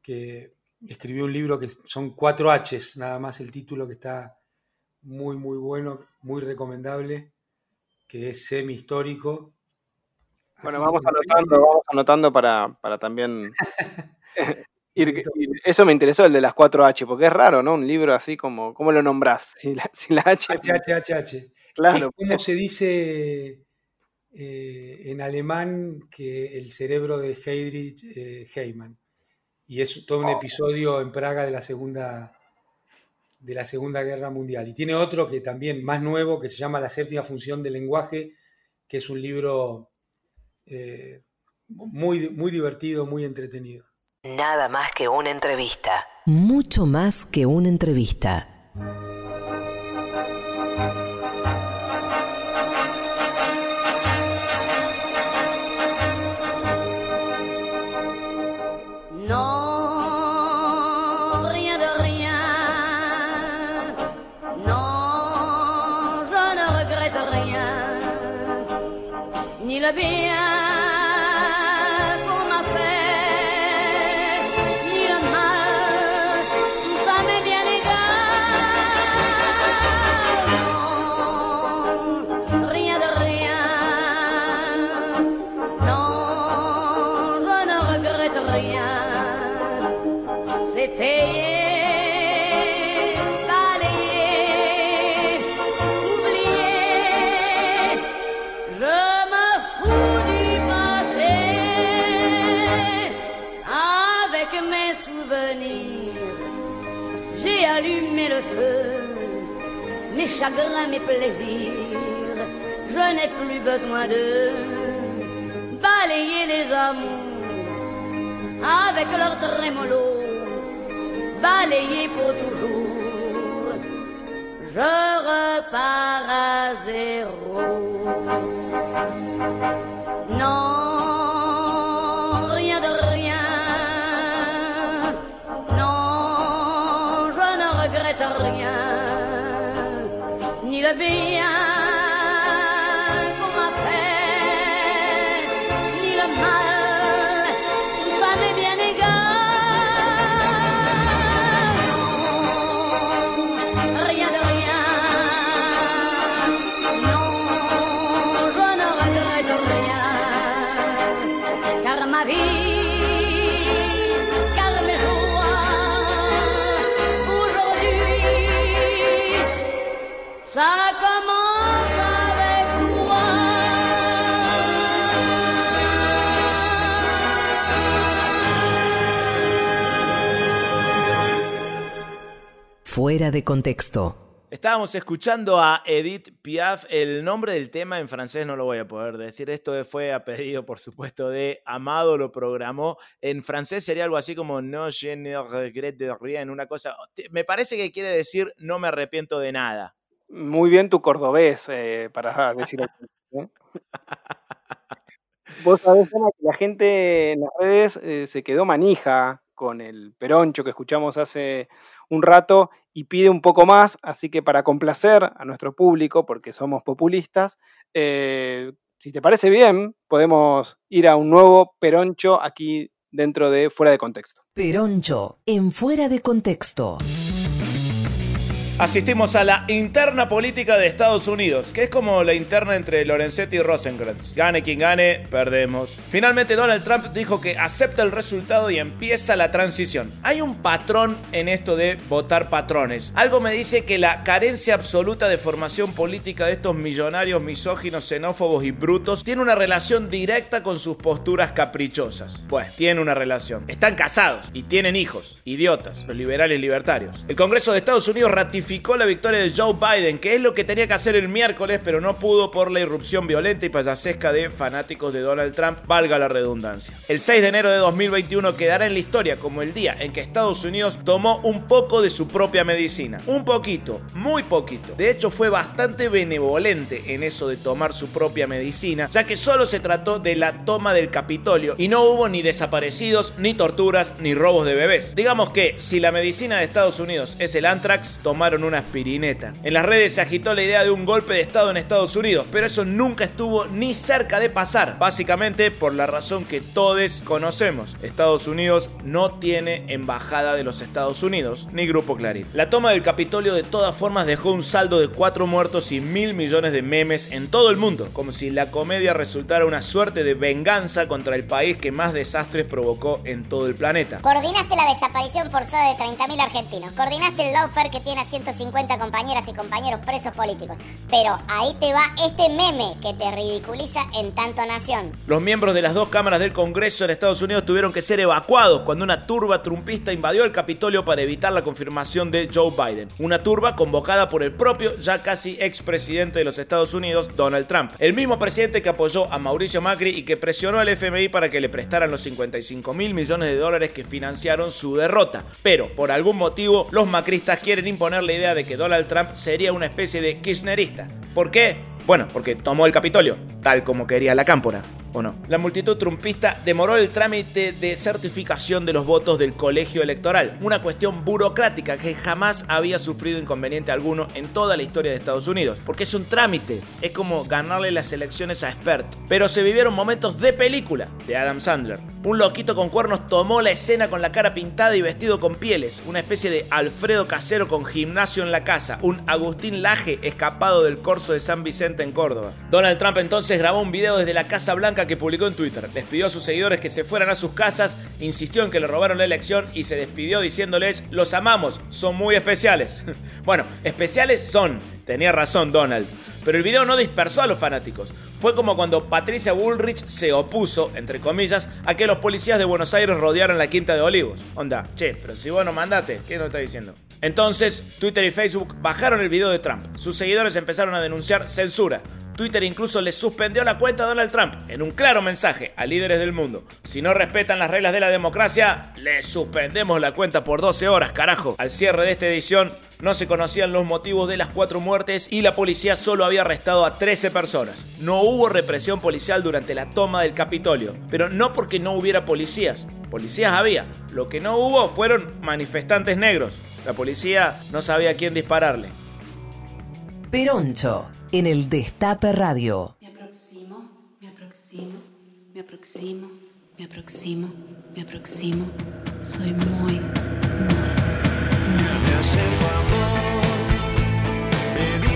que escribió un libro que son cuatro Hs, nada más el título que está muy, muy bueno, muy recomendable, que es semi-histórico. Bueno, vamos anotando, vamos anotando para, para también ir, Eso me interesó, el de las cuatro H, porque es raro, ¿no? Un libro así como, ¿cómo lo nombrás? Si la, si la H... H, H, H, H. Claro. Es como se dice eh, en alemán que el cerebro de Heydrich eh, Heyman. Y es todo un oh. episodio en Praga de la segunda de la Segunda Guerra Mundial. Y tiene otro que también más nuevo, que se llama La séptima función del lenguaje, que es un libro eh, muy, muy divertido, muy entretenido. Nada más que una entrevista. Mucho más que una entrevista. la vida. Chagrins, mes plaisirs, je n'ai plus besoin de balayer les amours avec leur trémolo, balayer pour toujours. Je repars à zéro. Bien Fuera de contexto. Estábamos escuchando a Edith Piaf. El nombre del tema en francés no lo voy a poder decir. Esto fue a pedido, por supuesto, de Amado, lo programó. En francés sería algo así como No je ne regrette de rien, una cosa. Me parece que quiere decir no me arrepiento de nada. Muy bien tu cordobés eh, para decir ¿eh? Vos sabés, que la gente en las redes eh, se quedó manija con el peroncho que escuchamos hace un rato y pide un poco más, así que para complacer a nuestro público, porque somos populistas, eh, si te parece bien, podemos ir a un nuevo peroncho aquí dentro de Fuera de Contexto. Peroncho en Fuera de Contexto. Asistimos a la interna política de Estados Unidos, que es como la interna entre Lorenzetti y Rosenkrantz. Gane quien gane, perdemos. Finalmente Donald Trump dijo que acepta el resultado y empieza la transición. Hay un patrón en esto de votar patrones. Algo me dice que la carencia absoluta de formación política de estos millonarios misóginos, xenófobos y brutos tiene una relación directa con sus posturas caprichosas. Pues tiene una relación. Están casados y tienen hijos. Idiotas, los liberales libertarios. El Congreso de Estados Unidos ratificó certificó la victoria de Joe Biden, que es lo que tenía que hacer el miércoles, pero no pudo por la irrupción violenta y payasesca de fanáticos de Donald Trump, valga la redundancia. El 6 de enero de 2021 quedará en la historia como el día en que Estados Unidos tomó un poco de su propia medicina. Un poquito, muy poquito. De hecho, fue bastante benevolente en eso de tomar su propia medicina, ya que solo se trató de la toma del Capitolio y no hubo ni desaparecidos, ni torturas, ni robos de bebés. Digamos que si la medicina de Estados Unidos es el anthrax, una aspirineta. En las redes se agitó la idea de un golpe de Estado en Estados Unidos, pero eso nunca estuvo ni cerca de pasar, básicamente por la razón que todos conocemos. Estados Unidos no tiene embajada de los Estados Unidos, ni Grupo Clarín. La toma del Capitolio de todas formas dejó un saldo de cuatro muertos y mil millones de memes en todo el mundo, como si la comedia resultara una suerte de venganza contra el país que más desastres provocó en todo el planeta. Coordinaste la desaparición forzada de 30.000 argentinos. Coordinaste el lawfare que tiene a 150 compañeras y compañeros presos políticos. Pero ahí te va este meme que te ridiculiza en tanto nación. Los miembros de las dos cámaras del Congreso en Estados Unidos tuvieron que ser evacuados cuando una turba trumpista invadió el Capitolio para evitar la confirmación de Joe Biden. Una turba convocada por el propio, ya casi expresidente de los Estados Unidos, Donald Trump. El mismo presidente que apoyó a Mauricio Macri y que presionó al FMI para que le prestaran los 55 mil millones de dólares que financiaron su derrota. Pero, por algún motivo, los macristas quieren imponer idea de que Donald Trump sería una especie de kirchnerista. ¿Por qué? Bueno, porque tomó el Capitolio, tal como quería la cámpora. ¿O no? La multitud trumpista demoró el trámite de certificación de los votos del colegio electoral, una cuestión burocrática que jamás había sufrido inconveniente alguno en toda la historia de Estados Unidos, porque es un trámite, es como ganarle las elecciones a Expert. Pero se vivieron momentos de película de Adam Sandler. Un loquito con cuernos tomó la escena con la cara pintada y vestido con pieles, una especie de Alfredo Casero con gimnasio en la casa, un Agustín Laje escapado del corso de San Vicente en Córdoba. Donald Trump entonces grabó un video desde la Casa Blanca que publicó en Twitter. Les pidió a sus seguidores que se fueran a sus casas, insistió en que le robaron la elección y se despidió diciéndoles, los amamos, son muy especiales. bueno, especiales son, tenía razón Donald. Pero el video no dispersó a los fanáticos. Fue como cuando Patricia Bullrich se opuso, entre comillas, a que los policías de Buenos Aires rodearan la Quinta de Olivos. Onda, che, pero si vos no mandate, ¿qué nos está diciendo? Entonces, Twitter y Facebook bajaron el video de Trump. Sus seguidores empezaron a denunciar censura. Twitter incluso le suspendió la cuenta a Donald Trump en un claro mensaje a líderes del mundo. Si no respetan las reglas de la democracia, les suspendemos la cuenta por 12 horas, carajo. Al cierre de esta edición no se conocían los motivos de las cuatro muertes y la policía solo había arrestado a 13 personas. No hubo represión policial durante la toma del Capitolio, pero no porque no hubiera policías. Policías había. Lo que no hubo fueron manifestantes negros. La policía no sabía a quién dispararle. Peroncho, en el Destape Radio. Me aproximo, me aproximo, me aproximo, me aproximo, me aproximo. Soy muy, muy, Me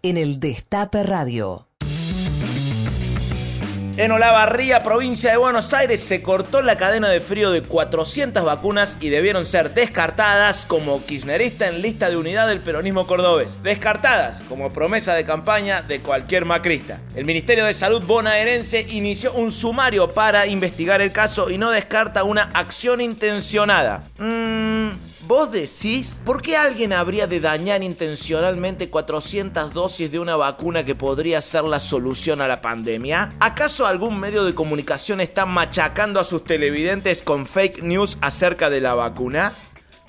En el Destape Radio. En Olavarría, provincia de Buenos Aires, se cortó la cadena de frío de 400 vacunas y debieron ser descartadas como kirchnerista en lista de unidad del peronismo cordobés. Descartadas como promesa de campaña de cualquier macrista. El Ministerio de Salud bonaerense inició un sumario para investigar el caso y no descarta una acción intencionada. Mmm... ¿Vos decís? ¿Por qué alguien habría de dañar intencionalmente 400 dosis de una vacuna que podría ser la solución a la pandemia? ¿Acaso algún medio de comunicación está machacando a sus televidentes con fake news acerca de la vacuna?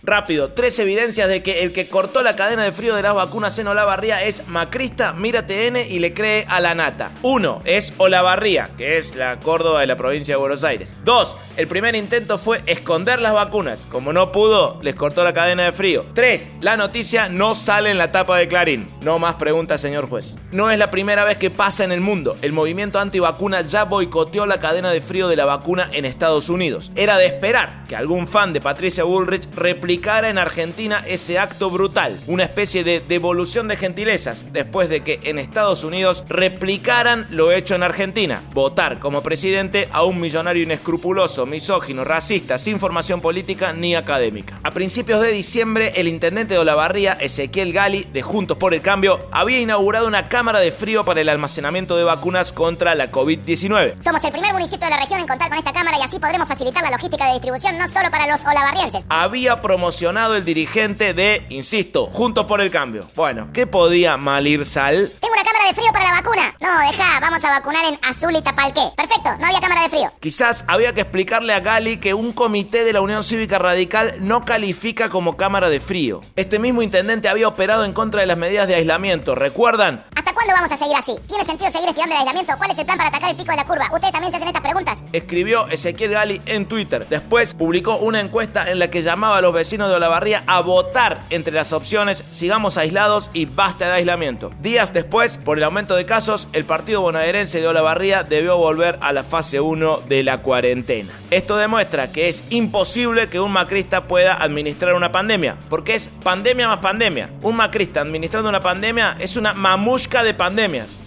Rápido, tres evidencias de que el que cortó la cadena de frío de las vacunas en Olavarría es macrista, mira TN y le cree a la nata. Uno, es Olavarría, que es la Córdoba de la provincia de Buenos Aires. Dos, el primer intento fue esconder las vacunas. Como no pudo, les cortó la cadena de frío. Tres, la noticia no sale en la tapa de Clarín. No más preguntas, señor juez. No es la primera vez que pasa en el mundo. El movimiento antivacuna ya boicoteó la cadena de frío de la vacuna en Estados Unidos. Era de esperar que algún fan de Patricia Bullrich replicara en Argentina ese acto brutal, una especie de devolución de gentilezas, después de que en Estados Unidos replicaran lo hecho en Argentina, votar como presidente a un millonario inescrupuloso, misógino, racista, sin formación política ni académica. A principios de diciembre, el intendente de Olavarría, Ezequiel Gali, de Juntos por el Cambio, había inaugurado una cámara de frío para el almacenamiento de vacunas contra la COVID-19. Somos el primer municipio de la región en contar con esta cámara y así podremos facilitar la logística de distribución no solo para los olavarrienses. Había promocionado el dirigente de, insisto, Juntos por el Cambio. Bueno, ¿qué podía mal ir sal? Tengo una cámara de frío para la vacuna. No, deja, vamos a vacunar en Azul y Tapalqué. Perfecto, no había cámara de frío. Quizás había que explicarle a Gali que un comité de la Unión Cívica Radical no califica como cámara de frío. Este mismo intendente había operado en contra de las medidas de aislamiento, ¿recuerdan? ¿Hasta cuándo vamos a seguir así? ¿Tiene sentido seguir estirando el aislamiento? ¿Cuál es el plan para atacar el pico de la curva? ¿Ustedes también se hacen estas preguntas? Escribió Ezequiel Gali en Twitter. Después publicó una encuesta en la que llamaba a los vecinos de Olavarría a votar entre las opciones sigamos aislados y basta de aislamiento. Días después, por el aumento de casos, el partido bonaerense de Olavarría debió volver a la fase 1 de la cuarentena. Esto demuestra que es imposible que un macrista pueda administrar una pandemia, porque es pandemia más pandemia. Un macrista administrando una pandemia es una mamushka de pandemias.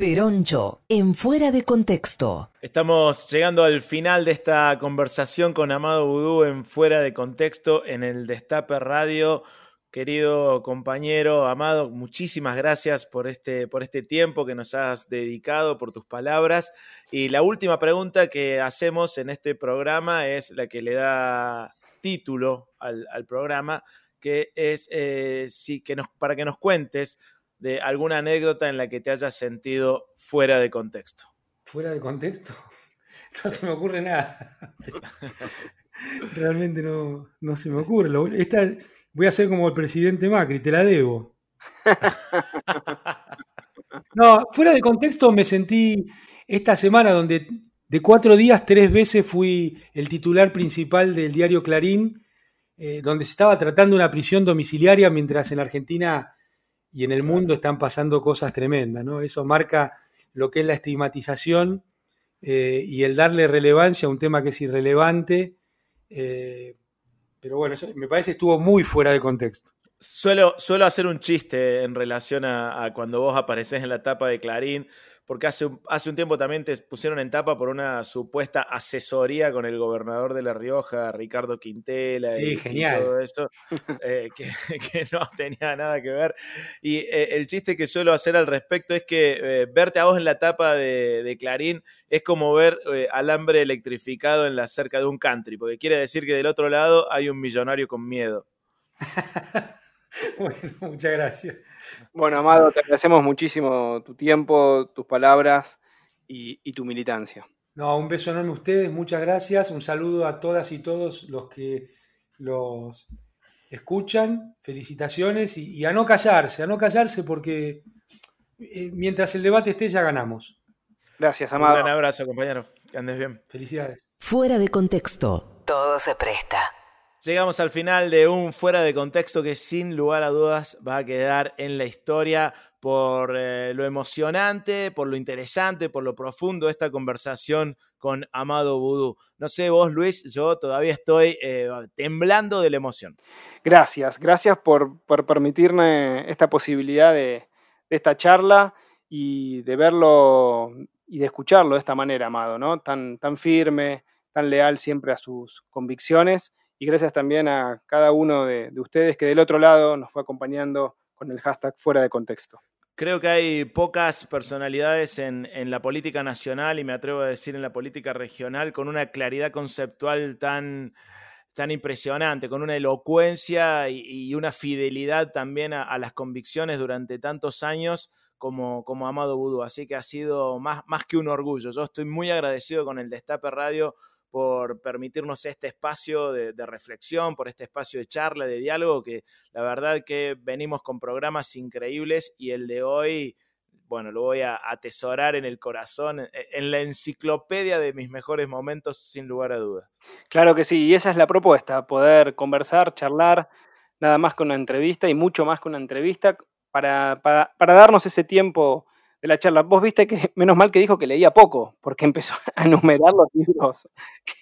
Peroncho, en fuera de contexto. Estamos llegando al final de esta conversación con Amado Vudú en Fuera de Contexto en el Destape Radio. Querido compañero Amado, muchísimas gracias por este, por este tiempo que nos has dedicado, por tus palabras. Y la última pregunta que hacemos en este programa es la que le da título al, programa, que es eh, si, que para que nos cuentes de alguna anécdota en la que te hayas sentido fuera de contexto. ¿Fuera de contexto? No se me ocurre nada. Realmente no, no se me ocurre. Esta, voy a ser como el presidente Macri, te la debo. No, fuera de contexto me sentí esta semana donde de cuatro días, tres veces fui el titular principal del diario Clarín, eh, donde se estaba tratando una prisión domiciliaria mientras en Argentina y en el mundo están pasando cosas tremendas, ¿no? Eso marca lo que es la estigmatización eh, y el darle relevancia a un tema que es irrelevante. eh, pero bueno, eso me parece que estuvo muy fuera de contexto. Suelo, suelo hacer un chiste en relación a, a cuando vos apareces en la tapa de Clarín, porque hace hace un tiempo también te pusieron en tapa por una supuesta asesoría con el gobernador de La Rioja, Ricardo Quintela. Sí, y, y genial. todo eso, eh, que, que no tenía nada que ver. Y eh, el chiste que suelo hacer al respecto es que eh, verte a vos en la tapa de, de Clarín es como ver eh, alambre electrificado en la cerca de un country, porque quiere decir que del otro lado hay un millonario con miedo. Bueno, muchas gracias. Bueno, Amado, te agradecemos muchísimo tu tiempo, tus palabras y, y tu militancia. No, un beso enorme a ustedes, muchas gracias. Un saludo a todas y todos los que los escuchan. Felicitaciones y, y a no callarse, a no callarse porque eh, mientras el debate esté ya ganamos. Gracias, Un Amado. gran abrazo, compañero. Que andes bien. Felicidades. Fuera de contexto. Todo se presta. Llegamos al final de un fuera de contexto que sin lugar a dudas va a quedar en la historia por eh, lo emocionante, por lo interesante, por lo profundo de esta conversación con Amado Vudú. No sé vos, Luis, yo todavía estoy eh, temblando de la emoción. Gracias, gracias por, por permitirme esta posibilidad de, de, esta charla y de verlo y de escucharlo de esta manera, Amado, ¿no? Tan, tan firme, tan leal siempre a sus convicciones y gracias también a cada uno de, de, ustedes que del otro lado nos fue acompañando con el hashtag fuera de contexto. Creo que hay pocas personalidades en, la política nacional y me atrevo a decir en la política regional con una claridad conceptual tan, tan impresionante, con una elocuencia y, una fidelidad también a, a, las convicciones durante tantos años como, como Amado Vudú. Así que ha sido más, más que un orgullo. Yo estoy muy agradecido con el Destape Radio por permitirnos este espacio de, reflexión, por este espacio de charla, de diálogo, que la verdad que venimos con programas increíbles y el de hoy, bueno, lo voy a atesorar en el corazón, en la enciclopedia de mis mejores momentos, sin lugar a dudas. Claro que sí, y esa es la propuesta, poder conversar, charlar, nada más con una entrevista y mucho más con una entrevista, para, para darnos ese tiempo de la charla. Vos viste que, menos mal que dijo que leía poco, porque empezó a enumerar los libros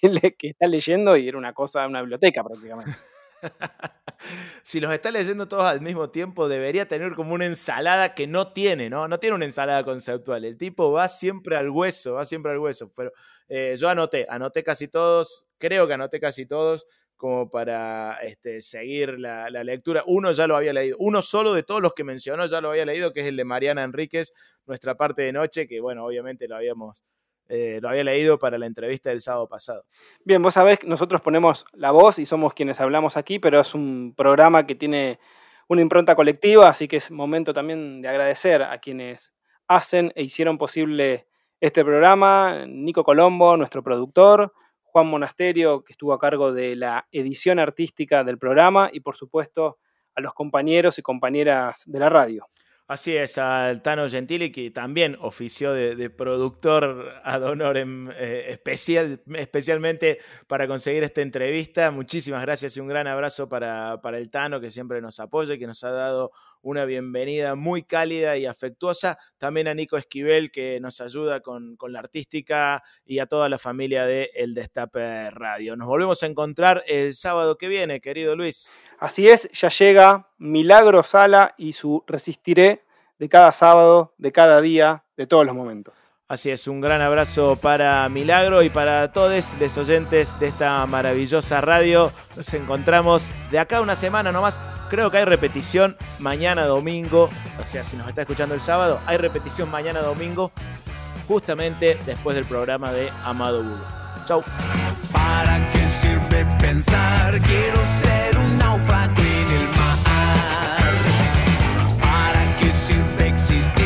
que, está leyendo y era una cosa, una biblioteca prácticamente. si los está leyendo todos al mismo tiempo, debería tener como una ensalada que no tiene, ¿no? No tiene una ensalada conceptual. El tipo va siempre al hueso, va siempre al hueso. Pero eh, yo anoté, anoté casi todos, creo que anoté casi todos como para este, seguir la, lectura. Uno ya lo había leído, uno solo de todos los que mencionó ya lo había leído, que es el de Mariana Enríquez, nuestra parte de noche, que bueno, obviamente lo habíamos, eh, lo había leído para la entrevista del sábado pasado. Bien, vos sabés que nosotros ponemos la voz y somos quienes hablamos aquí, pero es un programa que tiene una impronta colectiva, así que es momento también de agradecer a quienes hacen e hicieron posible este programa, Nico Colombo, nuestro productor, Juan Monasterio, que estuvo a cargo de la edición artística del programa, y por supuesto a los compañeros y compañeras de la radio. Así es, al Tano Gentili, que también ofició de, productor ad honorem eh, especial, especialmente para conseguir esta entrevista. Muchísimas gracias y un gran abrazo para, para el Tano, que siempre nos apoya y que nos ha dado una bienvenida muy cálida y afectuosa. También a Nico Esquivel, que nos ayuda con, la artística, y a toda la familia de El Destape Radio. Nos volvemos a encontrar el sábado que viene, querido Luis. Así es, ya llega Milagro Sala y su Resistiré de cada sábado, de cada día, de todos los momentos. Así es, un gran abrazo para Milagro y para todos los oyentes de esta maravillosa radio. Nos encontramos de acá una semana nomás. Creo que hay repetición mañana domingo. O sea, si nos está escuchando el sábado, hay repetición mañana domingo, justamente después del programa de Amado Budo. Chau. ¿Para qué sirve pensar? Quiero ser un náufrago en el mar. ¿Para qué sirve existir?